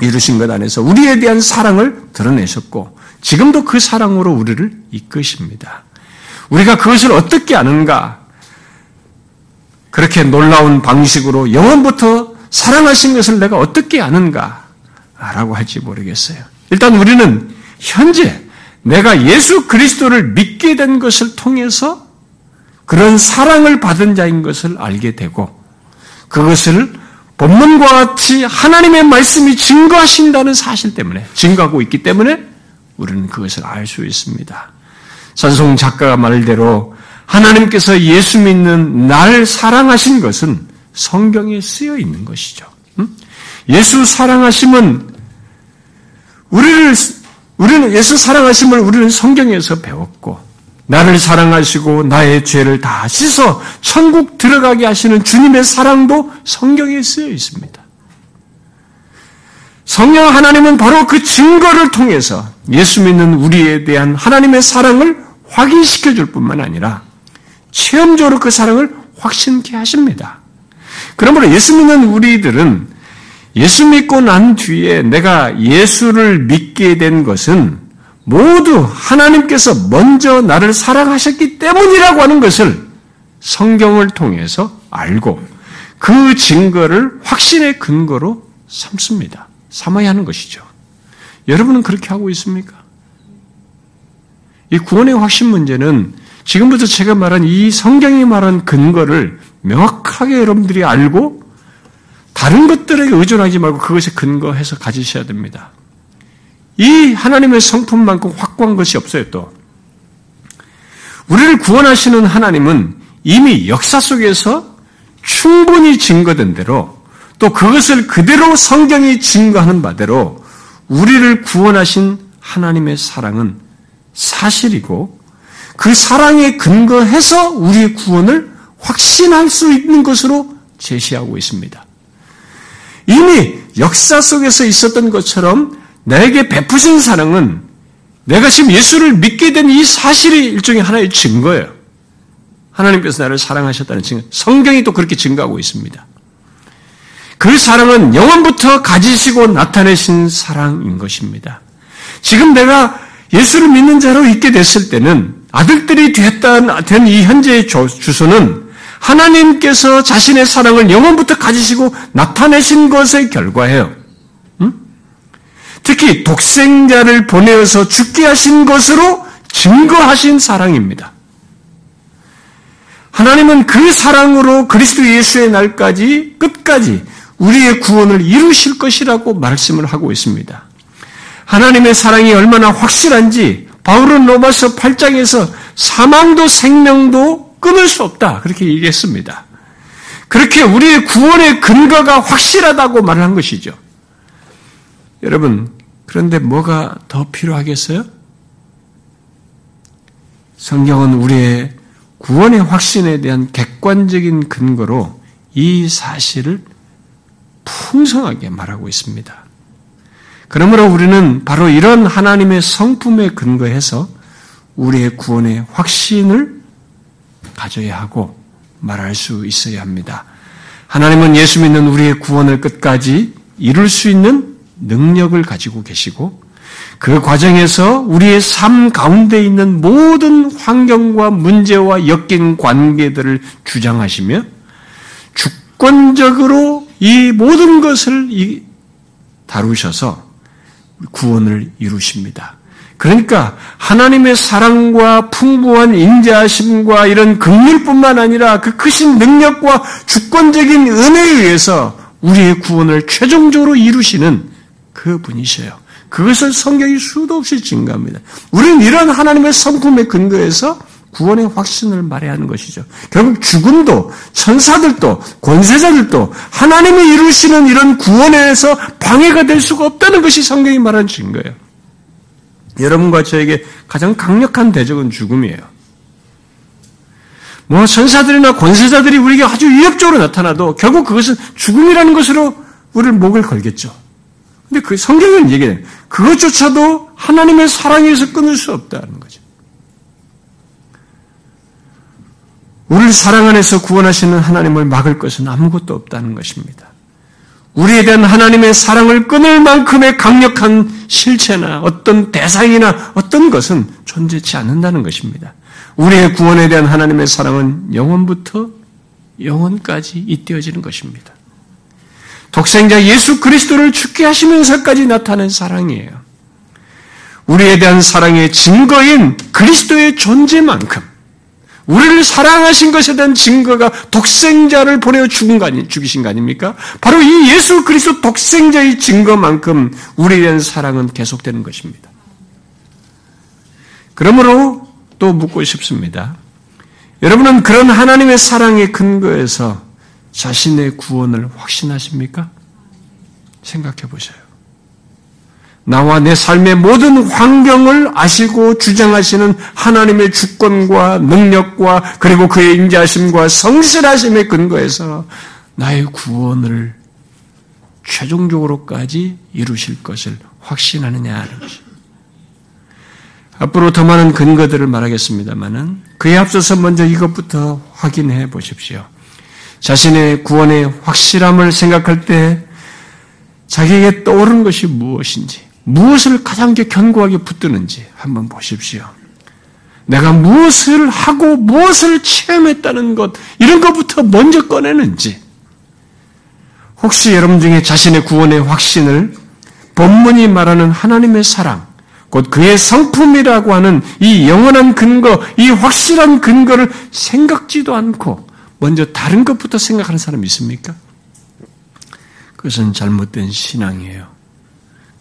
이루신 것 안에서 우리에 대한 사랑을 드러내셨고, 지금도 그 사랑으로 우리를 이끄십니다. 우리가 그것을 어떻게 아는가? 그렇게 놀라운 방식으로 영원부터 사랑하신 것을 내가 어떻게 아는가? 라고 할지 모르겠어요. 일단 우리는 현재 내가 예수 그리스도를 믿게 된 것을 통해서 그런 사랑을 받은 자인 것을 알게 되고 그것을 본문과 같이 하나님의 말씀이 증거하신다는 사실 때문에 증거하고 있기 때문에 우리는 그것을 알 수 있습니다. 산송 작가가 말대로 하나님께서 예수 믿는 날 사랑하신 것은 성경에 쓰여 있는 것이죠. 예수 사랑하심은 우리를 우리는 예수 사랑하심을 우리는 성경에서 배웠고 나를 사랑하시고 나의 죄를 다 씻어 천국 들어가게 하시는 주님의 사랑도 성경에 쓰여 있습니다. 성령 하나님은 바로 그 증거를 통해서 예수 믿는 우리에 대한 하나님의 사랑을 확인시켜 줄 뿐만 아니라 체험적으로 그 사랑을 확신케 하십니다. 그러므로 예수 믿는 우리들은 예수 믿고 난 뒤에 내가 예수를 믿게 된 것은 모두 하나님께서 먼저 나를 사랑하셨기 때문이라고 하는 것을 성경을 통해서 알고 그 증거를 확신의 근거로 삼습니다. 삼아야 하는 것이죠. 여러분은 그렇게 하고 있습니까? 이 구원의 확신 문제는 지금부터 제가 말한 이 성경이 말한 근거를 명확하게 여러분들이 알고 다른 것들에게 의존하지 말고 그것에 근거해서 가지셔야 됩니다. 이 하나님의 성품만큼 확고한 것이 없어요, 또. 우리를 구원하시는 하나님은 이미 역사 속에서 충분히 증거된 대로 또 그것을 그대로 성경이 증거하는 바대로 우리를 구원하신 하나님의 사랑은 사실이고 그 사랑에 근거해서 우리의 구원을 확신할 수 있는 것으로 제시하고 있습니다. 이미 역사 속에서 있었던 것처럼 나에게 베푸신 사랑은 내가 지금 예수를 믿게 된 이 사실이 일종의 하나의 증거예요. 하나님께서 나를 사랑하셨다는 증거. 성경이 또 그렇게 증거하고 있습니다. 그 사랑은 영원부터 가지시고 나타내신 사랑인 것입니다. 지금 내가 예수를 믿는 자로 있게 됐을 때는 아들들이 됐다, 된이 현재의 주소는 하나님께서 자신의 사랑을 영원부터 가지시고 나타내신 것의 결과예요. 음? 특히 독생자를 보내어서 죽게 하신 것으로 증거하신 사랑입니다. 하나님은 그 사랑으로 그리스도 예수의 날까지 끝까지 우리의 구원을 이루실 것이라고 말씀을 하고 있습니다. 하나님의 사랑이 얼마나 확실한지 바울은 로마서 8장에서 사망도 생명도 끊을 수 없다. 그렇게 얘기했습니다. 그렇게 우리의 구원의 근거가 확실하다고 말한 것이죠. 여러분, 그런데 뭐가 더 필요하겠어요? 성경은 우리의 구원의 확신에 대한 객관적인 근거로 이 사실을 풍성하게 말하고 있습니다. 그러므로 우리는 바로 이런 하나님의 성품에 근거해서 우리의 구원의 확신을 가져야 하고 말할 수 있어야 합니다. 하나님은 예수 믿는 우리의 구원을 끝까지 이룰 수 있는 능력을 가지고 계시고 그 과정에서 우리의 삶 가운데 있는 모든 환경과 문제와 엮인 관계들을 주장하시며 주권적으로 이 모든 것을 다루셔서 구원을 이루십니다. 그러니까 하나님의 사랑과 풍부한 인자심과 이런 긍휼뿐만 아니라 그 크신 능력과 주권적인 은혜에 의해서 우리의 구원을 최종적으로 이루시는 그 분이셔요. 그것을 성경이 수도 없이 증가합니다. 우리는 이런 하나님의 성품에 근거해서 구원의 확신을 말해야 하는 것이죠. 결국 죽음도 천사들도 권세자들도 하나님이 이루시는 이런 구원에서 방해가 될 수가 없다는 것이 성경이 말하는 증거예요. 여러분과 저에게 가장 강력한 대적은 죽음이에요. 뭐 천사들이나 권세자들이 우리에게 아주 위협적으로 나타나도 결국 그것은 죽음이라는 것으로 우리를 목을 걸겠죠. 근데 그 성경은 얘기해요. 그것조차도 하나님의 사랑에서 끊을 수 없다는 거죠. 우리를 사랑 안에서 구원하시는 하나님을 막을 것은 아무것도 없다는 것입니다. 우리에 대한 하나님의 사랑을 끊을 만큼의 강력한 실체나 어떤 대상이나 어떤 것은 존재치 않는다는 것입니다. 우리의 구원에 대한 하나님의 사랑은 영원부터 영원까지 잇대어지는 것입니다. 독생자 예수 그리스도를 죽게 하시면서까지 나타낸 사랑이에요. 우리에 대한 사랑의 증거인 그리스도의 존재만큼 우리를 사랑하신 것에 대한 증거가 독생자를 보내어 죽은 거 아니, 죽이신 거 아닙니까? 바로 이 예수 그리스도 독생자의 증거만큼 우리에 대한 사랑은 계속되는 것입니다. 그러므로 또 묻고 싶습니다. 여러분은 그런 하나님의 사랑의 근거에서 자신의 구원을 확신하십니까? 생각해 보셔요. 나와 내 삶의 모든 환경을 아시고 주장하시는 하나님의 주권과 능력과 그리고 그의 인자심과 성실하심에 근거해서 나의 구원을 최종적으로까지 이루실 것을 확신하느냐 하는 것이. 앞으로 더 많은 근거들을 말하겠습니다만은 그에 앞서서 먼저 이것부터 확인해 보십시오. 자신의 구원의 확실함을 생각할 때 자기에게 떠오르는 것이 무엇인지, 무엇을 가장 견고하게 붙드는지 한번 보십시오. 내가 무엇을 하고 무엇을 체험했다는 것, 이런 것부터 먼저 꺼내는지, 혹시 여러분 중에 자신의 구원의 확신을 본문이 말하는 하나님의 사랑, 곧 그의 성품이라고 하는 이 영원한 근거, 이 확실한 근거를 생각지도 않고 먼저 다른 것부터 생각하는 사람이 있습니까? 그것은 잘못된 신앙이에요.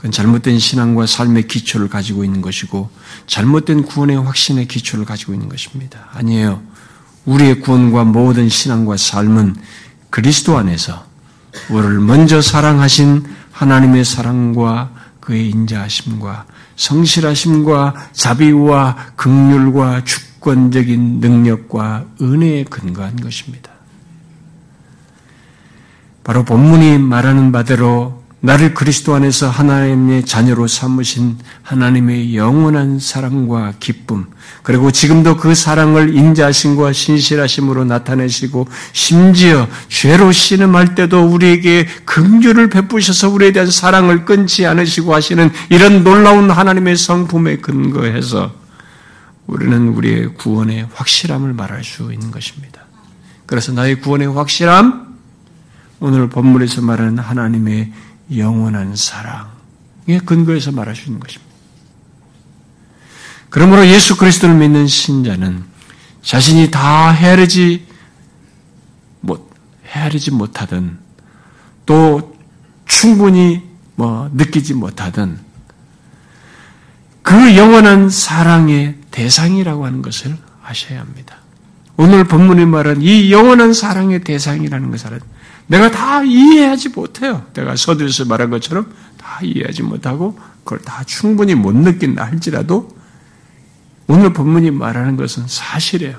그건 잘못된 신앙과 삶의 기초를 가지고 있는 것이고 잘못된 구원의 확신의 기초를 가지고 있는 것입니다. 아니에요. 우리의 구원과 모든 신앙과 삶은 그리스도 안에서 우리를 먼저 사랑하신 하나님의 사랑과 그의 인자하심과 성실하심과 자비와 극률과 주권적인 능력과 은혜에 근거한 것입니다. 바로 본문이 말하는 바대로 나를 그리스도 안에서 하나님의 자녀로 삼으신 하나님의 영원한 사랑과 기쁨, 그리고 지금도 그 사랑을 인자하심과 신실하심으로 나타내시고 심지어 죄로 신음할 때도 우리에게 긍휼을 베푸셔서 우리에 대한 사랑을 끊지 않으시고 하시는 이런 놀라운 하나님의 성품에 근거해서 우리는 우리의 구원의 확실함을 말할 수 있는 것입니다. 그래서 나의 구원의 확실함, 오늘 본문에서 말하는 하나님의 영원한 사랑의 근거에서 있는 것입니다. 그러므로 예수 그리스도를 믿는 신자는 자신이 다 헤아리지 못, 헤아리지 못하든 또 충분히 뭐 느끼지 못하든 그 영원한 사랑의 대상이라고 하는 것을 아셔야 합니다. 오늘 본문이 말한 이 영원한 사랑의 대상이라는 것을 내가 다 이해하지 못해요. 내가 서두에서 말한 것처럼 다 이해하지 못하고 그걸 다 충분히 못 느낀다 할지라도 오늘 본문이 말하는 것은 사실이에요.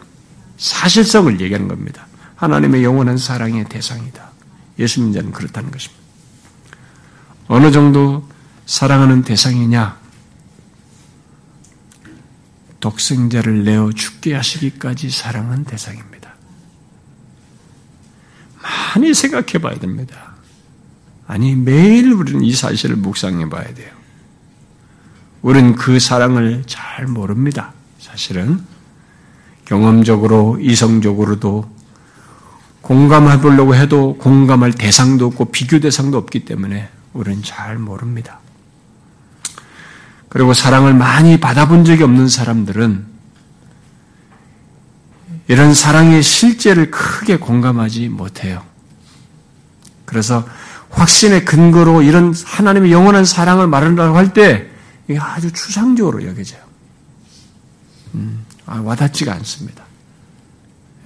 사실성을 얘기하는 겁니다. 하나님의 영원한 사랑의 대상이다. 예수 님 자는 그렇다는 것입니다. 어느 정도 사랑하는 대상이냐? 독생자를 내어 죽게 하시기까지 사랑한 대상입니다. 많이 생각해 봐야 됩니다. 아니, 매일 우리는 이 사실을 묵상해 봐야 돼요. 우리는 그 사랑을 잘 모릅니다. 사실은 경험적으로 이성적으로도 공감해 보려고 해도 공감할 대상도 없고 비교 대상도 없기 때문에 우리는 잘 모릅니다. 그리고 사랑을 많이 받아본 적이 없는 사람들은 이런 사랑의 실제를 크게 공감하지 못해요. 그래서 확신의 근거로 이런 하나님의 영원한 사랑을 말한다고 할 때 이게 아주 추상적으로 여겨져요. 음, 아, 와닿지가 않습니다.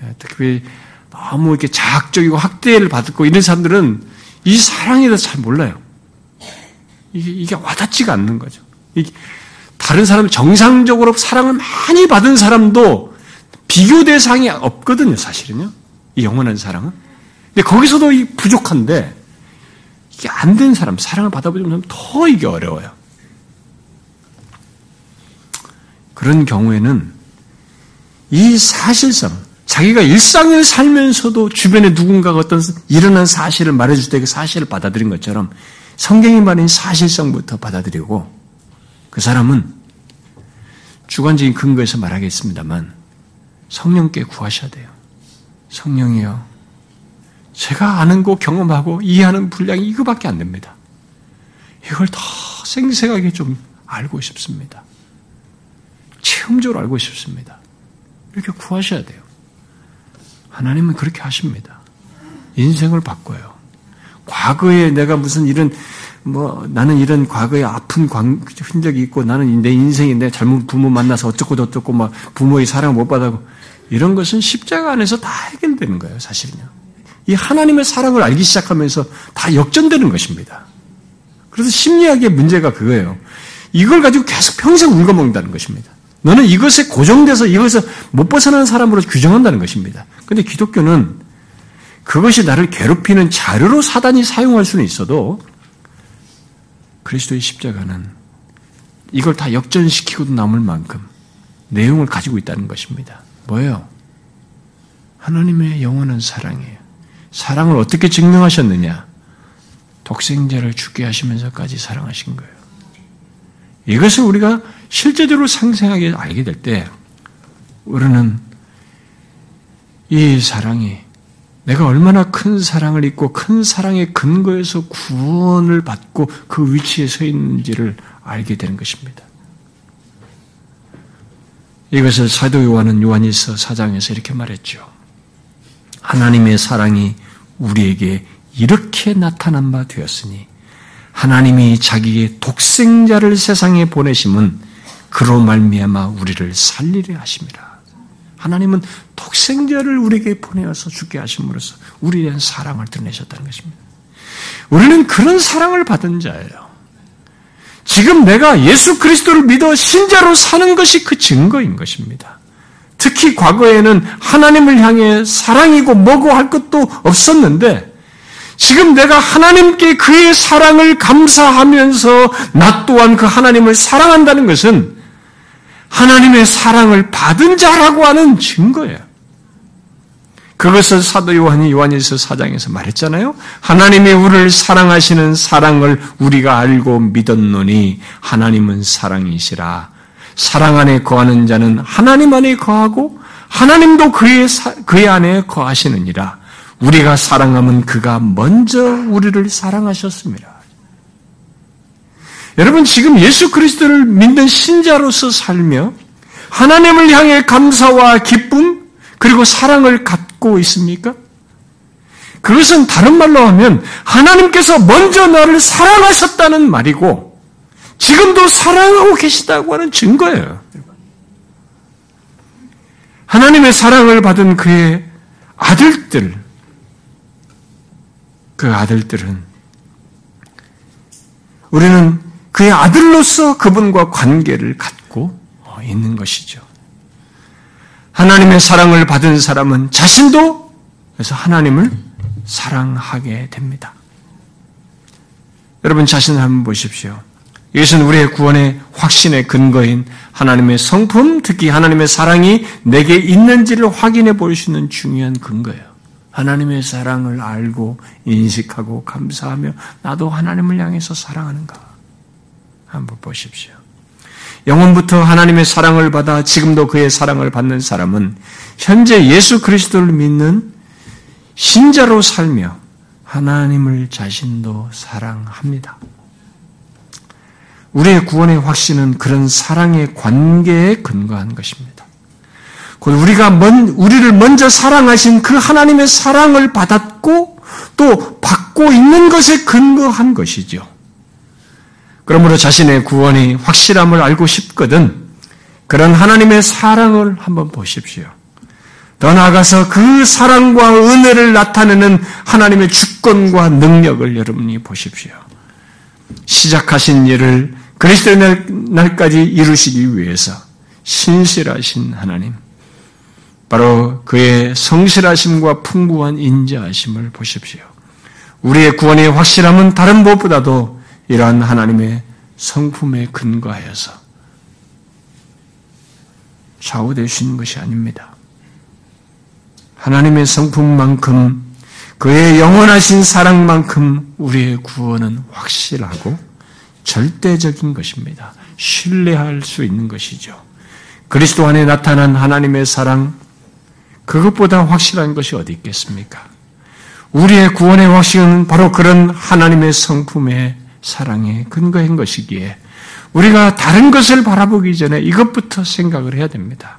예, 특히 너무 이렇게 자학적이고 학대를 받고 이런 사람들은 이 사랑에 대해서 잘 몰라요. 이게, 이게 와닿지가 않는 거죠. 다른 사람, 정상적으로 사랑을 많이 받은 사람도 비교 대상이 없거든요, 사실은요. 이 영원한 사랑은. 근데 거기서도 부족한데, 이게 안 된 사람, 사랑을 받아보지 못하면 더 이게 어려워요. 그런 경우에는 이 사실상 자기가 일상을 살면서도 주변에 누군가가 어떤 일어난 사실을 말해줄 때 그 사실을 받아들인 것처럼 성경이 말하는 사실성부터 받아들이고 그 사람은 주관적인 근거에서 말하겠습니다만 성령께 구하셔야 돼요. 성령이요. 제가 아는 거 경험하고 이해하는 분량이 이거밖에 안 됩니다. 이걸 더 생생하게 좀 알고 싶습니다. 체험적으로 알고 싶습니다. 이렇게 구하셔야 돼요. 하나님은 그렇게 하십니다. 인생을 바꿔요. 과거에 내가 무슨 이런 뭐 나는 이런 과거에 아픈 흔적이 있고 나는 내 인생이 내 잘못 부모 만나서 어쩌고 저쩌고 막 부모의 사랑을 못 받아고 이런 것은 십자가 안에서 다 해결되는 거예요, 사실은요. 이 하나님의 사랑을 알기 시작하면서 다 역전되는 것입니다. 그래서 심리학의 문제가 그거예요. 이걸 가지고 계속 평생 울거먹는다는 것입니다. 너는 이것에 고정돼서 이것에서 못 벗어나는 사람으로 규정한다는 것입니다. 근데 기독교는 그것이 나를 괴롭히는 자료로 사단이 사용할 수는 있어도 그리스도의 십자가는 이걸 다 역전시키고도 남을 만큼 내용을 가지고 있다는 것입니다. 뭐예요? 하나님의 영원한 사랑이에요. 사랑을 어떻게 증명하셨느냐? 독생자를 죽게 하시면서까지 사랑하신 거예요. 이것을 우리가 실제적으로 상생하게 알게 될 때, 우리는 이 사랑이 내가 얼마나 큰 사랑을 입고 큰 사랑의 근거에서 구원을 받고 그 위치에 서 있는지를 알게 되는 것입니다. 이것을 사도 요한은 요한일서 4장에서 이렇게 말했죠. 하나님의 사랑이 우리에게 이렇게 나타난 바 되었으니 하나님이 자기의 독생자를 세상에 보내심은 그로 말미암아 우리를 살리려 하심이라. 하나님은 독생자를 우리에게 보내어서 죽게 하심으로써 우리에 대한 사랑을 드러내셨다는 것입니다. 우리는 그런 사랑을 받은 자예요. 지금 내가 예수 그리스도를 믿어 신자로 사는 것이 그 증거인 것입니다. 특히 과거에는 하나님을 향해 사랑이고 뭐고 할 것도 없었는데 지금 내가 하나님께 그의 사랑을 감사하면서 나 또한 그 하나님을 사랑한다는 것은 하나님의 사랑을 받은 자라고 하는 증거예요. 그것을 사도 요한이 요한일서 4장에서 말했잖아요. 하나님이 우리를 사랑하시는 사랑을 우리가 알고 믿었노니 하나님은 사랑이시라. 사랑 안에 거하는 자는 하나님 안에 거하고 하나님도 그의, 그의 안에 거하시느니라. 우리가 사랑하면 그가 먼저 우리를 사랑하셨습니다. 여러분 지금 예수 그리스도를 믿는 신자로서 살며 하나님을 향해 감사와 기쁨 그리고 사랑을 갖고 있습니까? 그것은 다른 말로 하면 하나님께서 먼저 나를 사랑하셨다는 말이고 지금도 사랑하고 계시다고 하는 증거예요. 하나님의 사랑을 받은 그의 아들들, 그 아들들은 우리는 그의 아들로서 그분과 관계를 갖고 있는 것이죠. 하나님의 사랑을 받은 사람은 자신도 그래서 하나님을 사랑하게 됩니다. 여러분 자신을 한번 보십시오. 이것은 우리의 구원의 확신의 근거인 하나님의 성품, 특히 하나님의 사랑이 내게 있는지를 확인해 볼 수 있는 중요한 근거예요. 하나님의 사랑을 알고 인식하고 감사하며 나도 하나님을 향해서 사랑하는가? 한번 보십시오. 영혼부터 하나님의 사랑을 받아 지금도 그의 사랑을 받는 사람은 현재 예수 그리스도를 믿는 신자로 살며 하나님을 자신도 사랑합니다. 우리의 구원의 확신은 그런 사랑의 관계에 근거한 것입니다. 곧 우리가 먼, 우리를 먼저 사랑하신 그 하나님의 사랑을 받았고 또 받고 있는 것에 근거한 것이죠. 그러므로 자신의 구원이 확실함을 알고 싶거든 그런 하나님의 사랑을 한번 보십시오. 더 나아가서 그 사랑과 은혜를 나타내는 하나님의 주권과 능력을 여러분이 보십시오. 시작하신 일을 그리스도의 날까지 이루시기 위해서 신실하신 하나님, 바로 그의 성실하심과 풍부한 인자하심을 보십시오. 우리의 구원의 확실함은 다른 무엇보다도 이러한 하나님의 성품에 근거하여서 좌우되시는 것이 아닙니다. 하나님의 성품만큼 그의 영원하신 사랑만큼 우리의 구원은 확실하고 절대적인 것입니다. 신뢰할 수 있는 것이죠. 그리스도 안에 나타난 하나님의 사랑, 그것보다 확실한 것이 어디 있겠습니까? 우리의 구원의 확신은 바로 그런 하나님의 성품에 사랑에 근거한 것이기에 우리가 다른 것을 바라보기 전에 이것부터 생각을 해야 됩니다.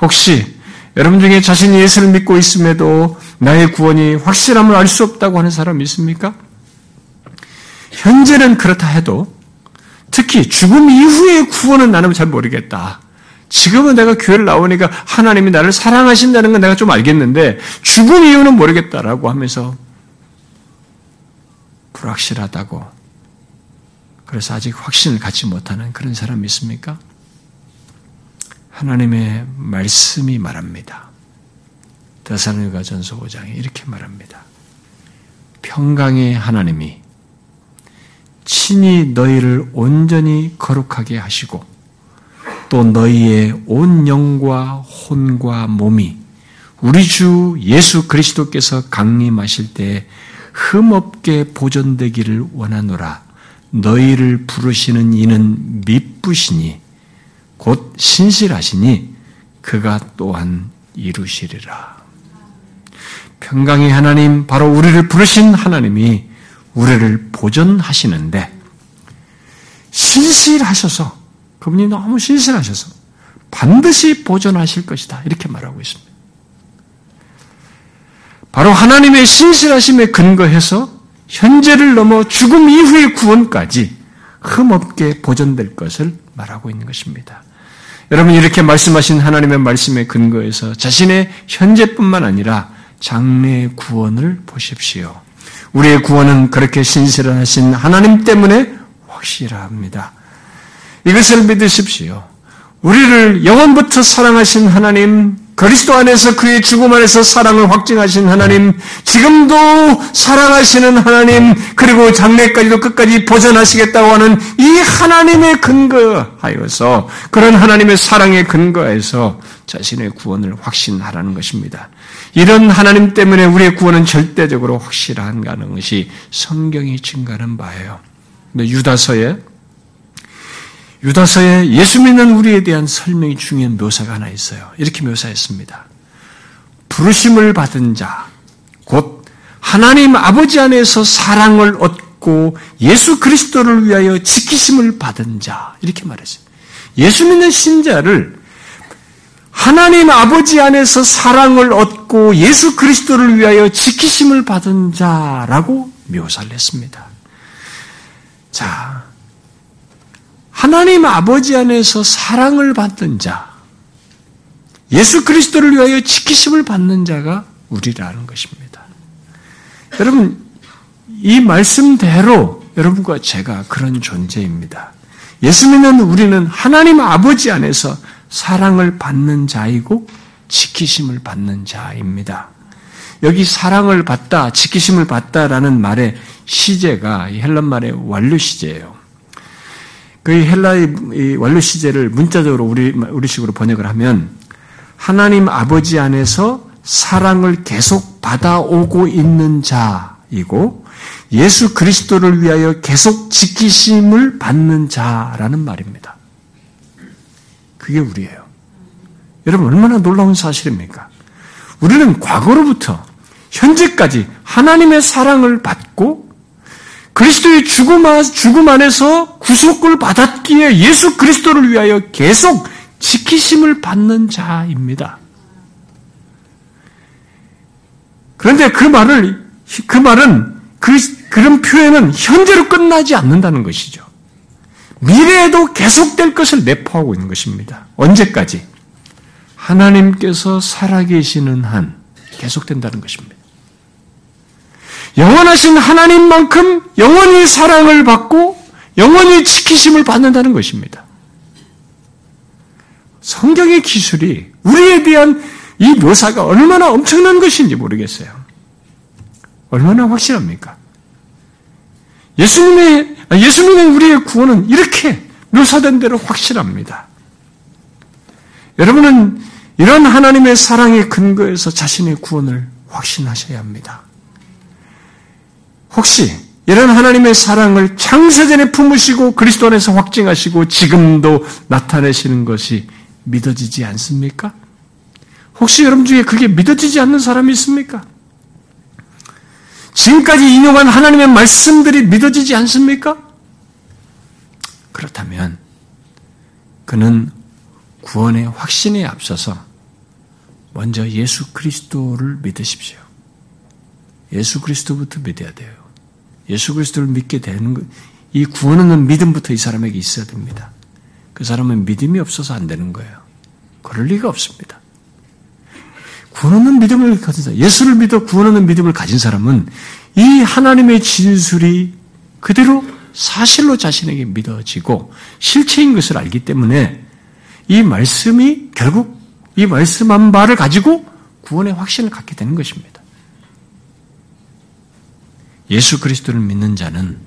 혹시 여러분 중에 자신이 예수를 믿고 있음에도 나의 구원이 확실함을 알 수 없다고 하는 사람이 있습니까? 현재는 그렇다 해도 특히 죽음 이후의 구원은 나는 잘 모르겠다. 지금은 내가 교회를 나오니까 하나님이 나를 사랑하신다는 건 내가 좀 알겠는데 죽음 이유는 모르겠다라고 하면서 불확실하다고 그래서 아직 확신을 갖지 못하는 그런 사람이 있습니까? 하나님의 말씀이 말합니다. 대사로가 전서 5장에 이렇게 말합니다. 평강의 하나님이 친히 너희를 온전히 거룩하게 하시고 또 너희의 온 영과 혼과 몸이 우리 주 예수 그리스도께서 강림하실 때 흠없게 보존되기를 원하노라. 너희를 부르시는 이는 미쁘시니 곧 신실하시니 그가 또한 이루시리라. 평강의 하나님, 바로 우리를 부르신 하나님이 우리를 보존하시는데 신실하셔서 그분이 너무 신실하셔서 반드시 보존하실 것이다. 이렇게 말하고 있습니다. 바로 하나님의 신실하심에 근거해서 현재를 넘어 죽음 이후의 구원까지 흠없게 보존될 것을 말하고 있는 것입니다. 여러분 이렇게 말씀하신 하나님의 말씀에 근거해서 자신의 현재뿐만 아니라 장래의 구원을 보십시오. 우리의 구원은 그렇게 신실하신 하나님 때문에 확실합니다. 이것을 믿으십시오. 우리를 영원부터 사랑하신 하나님, 그리스도 안에서 그의 죽음 안에서 사랑을 확증하신 하나님, 지금도 사랑하시는 하나님, 그리고 장래까지도 끝까지 보존하시겠다고 하는 이 하나님의 근거하여서 그런 하나님의 사랑에 근거해서 자신의 구원을 확신하라는 것입니다. 이런 하나님 때문에 우리의 구원은 절대적으로 확실한가는 것이 성경이 증가하는 바예요. 유다서에 유다서에 예수 믿는 우리에 대한 설명이 중요한 묘사가 하나 있어요. 이렇게 묘사했습니다. 부르심을 받은 자, 곧 하나님 아버지 안에서 사랑을 얻고 예수 그리스도를 위하여 지키심을 받은 자, 이렇게 말했어요. 예수 믿는 신자를 하나님 아버지 안에서 사랑을 얻고 예수 그리스도를 위하여 지키심을 받은 자라고 묘사를 했습니다. 자, 하나님 아버지 안에서 사랑을 받는 자, 예수 그리스도를 위하여 지키심을 받는 자가 우리라는 것입니다. 여러분, 이 말씀대로 여러분과 제가 그런 존재입니다. 예수 믿는 우리는 하나님 아버지 안에서 사랑을 받는 자이고 지키심을 받는 자입니다. 여기 사랑을 받다, 지키심을 받다라는 말의 시제가 헬란 말의 완료 시제예요. 그 헬라의 완료 시제를 문자적으로 우리 우리식으로 번역을 하면 하나님 아버지 안에서 사랑을 계속 받아오고 있는 자이고 예수 그리스도를 위하여 계속 지키심을 받는 자라는 말입니다. 그게 우리예요. 여러분 얼마나 놀라운 사실입니까? 우리는 과거로부터 현재까지 하나님의 사랑을 받고 그리스도의 죽음, 죽음 안에서 구속을 받았기에 예수 그리스도를 위하여 계속 지키심을 받는 자입니다. 그런데 그 말을, 그 말은, 그, 그런 표현은 현재로 끝나지 않는다는 것이죠. 미래에도 계속될 것을 내포하고 있는 것입니다. 언제까지? 하나님께서 살아계시는 한 계속된다는 것입니다. 영원하신 하나님만큼 영원히 사랑을 받고 영원히 지키심을 받는다는 것입니다. 성경의 기술이 우리에 대한 이 묘사가 얼마나 엄청난 것인지 모르겠어요. 얼마나 확실합니까? 예수님의, 예수님의 우리의 구원은 이렇게 묘사된 대로 확실합니다. 여러분은 이런 하나님의 사랑의 근거에서 자신의 구원을 확신하셔야 합니다. 혹시 이런 하나님의 사랑을 창세전에 품으시고 그리스도 안에서 확증하시고 지금도 나타내시는 것이 믿어지지 않습니까? 혹시 여러분 중에 그게 믿어지지 않는 사람이 있습니까? 지금까지 인용한 하나님의 말씀들이 믿어지지 않습니까? 그렇다면 그는 구원의 확신에 앞서서 먼저 예수 그리스도를 믿으십시오. 예수 그리스도부터 믿어야 돼요. 예수 그리스도를 믿게 되는 것, 이 구원은 믿음부터 이 사람에게 있어야 됩니다. 그 사람은 믿음이 없어서 안 되는 거예요. 그럴 리가 없습니다. 구원하는 믿음을 가진 사람, 예수를 믿어 구원하는 믿음을 가진 사람은 이 하나님의 진술이 그대로 사실로 자신에게 믿어지고 실체인 것을 알기 때문에 이 말씀이 결국 이 말씀한 바를 가지고 구원의 확신을 갖게 되는 것입니다. 예수 그리스도를 믿는 자는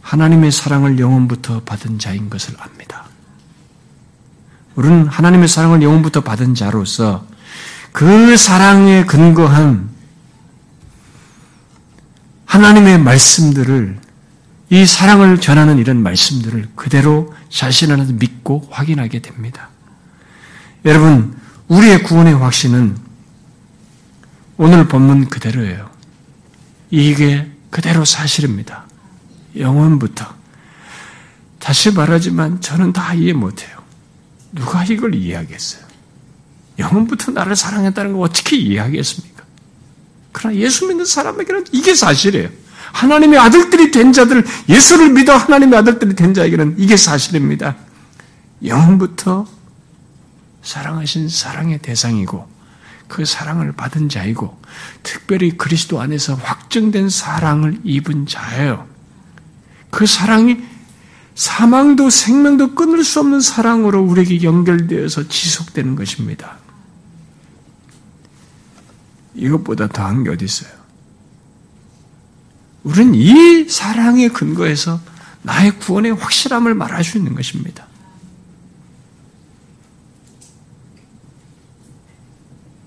하나님의 사랑을 영원부터 받은 자인 것을 압니다. 우리는 하나님의 사랑을 영원부터 받은 자로서 그 사랑에 근거한 하나님의 말씀들을 이 사랑을 전하는 이런 말씀들을 그대로 자신 안에서 믿고 확인하게 됩니다. 여러분, 우리의 구원의 확신은 오늘 본문 그대로예요. 이게 그대로 사실입니다. 영원부터. 다시 말하지만 저는 다 이해 못해요. 누가 이걸 이해하겠어요? 영원부터 나를 사랑했다는 걸 어떻게 이해하겠습니까? 그러나 예수 믿는 사람에게는 이게 사실이에요. 하나님의 아들들이 된 자들, 예수를 믿어 하나님의 아들들이 된 자에게는 이게 사실입니다. 영원부터 사랑하신 사랑의 대상이고, 그 사랑을 받은 자이고, 특별히 그리스도 안에서 확정된 사랑을 입은 자예요. 그 사랑이 사망도 생명도 끊을 수 없는 사랑으로 우리에게 연결되어서 지속되는 것입니다. 이것보다 더한 게 어디 있어요? 우리는 이 사랑의 근거에서 나의 구원의 확실함을 말할 수 있는 것입니다.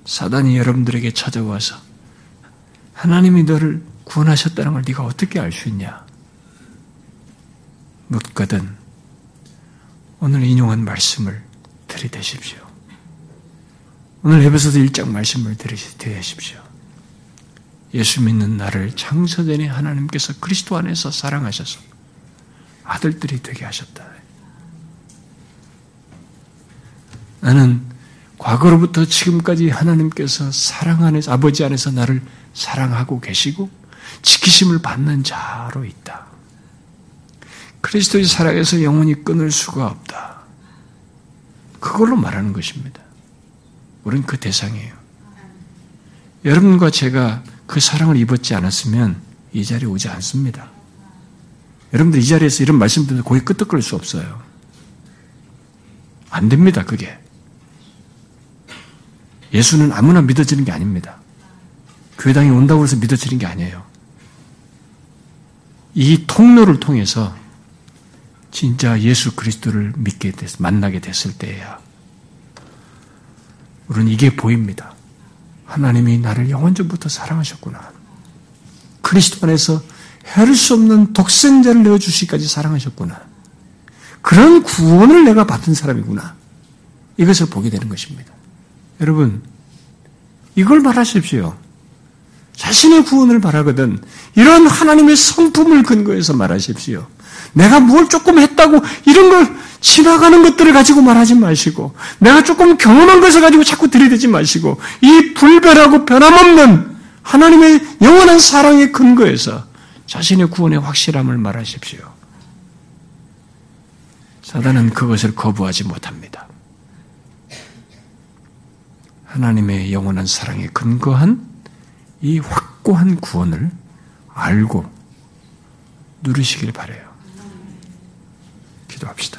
사단이 여러분들에게 찾아와서 하나님이 너를 구원하셨다는 걸 네가 어떻게 알 수 있냐? 묻거든 오늘 인용한 말씀을 들이대십시오. 오늘 에베소서 1장 말씀을 들이대십시오. 예수 믿는 나를 창세전에 하나님께서 그리스도 안에서 사랑하셔서 아들들이 되게 하셨다. 나는 과거로부터 지금까지 하나님께서 사랑 안에서 아버지 안에서 나를 사랑하고 계시고 지키심을 받는 자로 있다. 그리스도의 사랑에서 영원히 끊을 수가 없다. 그걸로 말하는 것입니다. 우리는 그 대상이에요. 여러분과 제가 그 사랑을 입었지 않았으면 이 자리에 오지 않습니다. 여러분들 이 자리에서 이런 말씀 들으면 고개 끄덕거릴 수 없어요. 안 됩니다, 그게. 예수는 아무나 믿어지는 게 아닙니다. 교회당에 온다고 해서 믿어지는 게 아니에요. 이 통로를 통해서 진짜 예수 그리스도를 믿게 됐, 만나게 됐을 때야 우리는 이게 보입니다. 하나님이 나를 영원전부터 사랑하셨구나. 그리스도 안에서 헤아릴 수 없는 독생자를 내어주시기까지 사랑하셨구나. 그런 구원을 내가 받은 사람이구나. 이것을 보게 되는 것입니다. 여러분, 이걸 말하십시오. 자신의 구원을 바라거든 이런 하나님의 성품을 근거해서 말하십시오. 내가 뭘 조금 했다고 이런 걸 지나가는 것들을 가지고 말하지 마시고 내가 조금 경험한 것을 가지고 자꾸 들이대지 마시고 이 불변하고 변함없는 하나님의 영원한 사랑의 근거에서 자신의 구원의 확실함을 말하십시오. 사단은 그것을 거부하지 못합니다. 하나님의 영원한 사랑에 근거한 이 확고한 구원을 알고 누리시길 바래요. 기도합시다.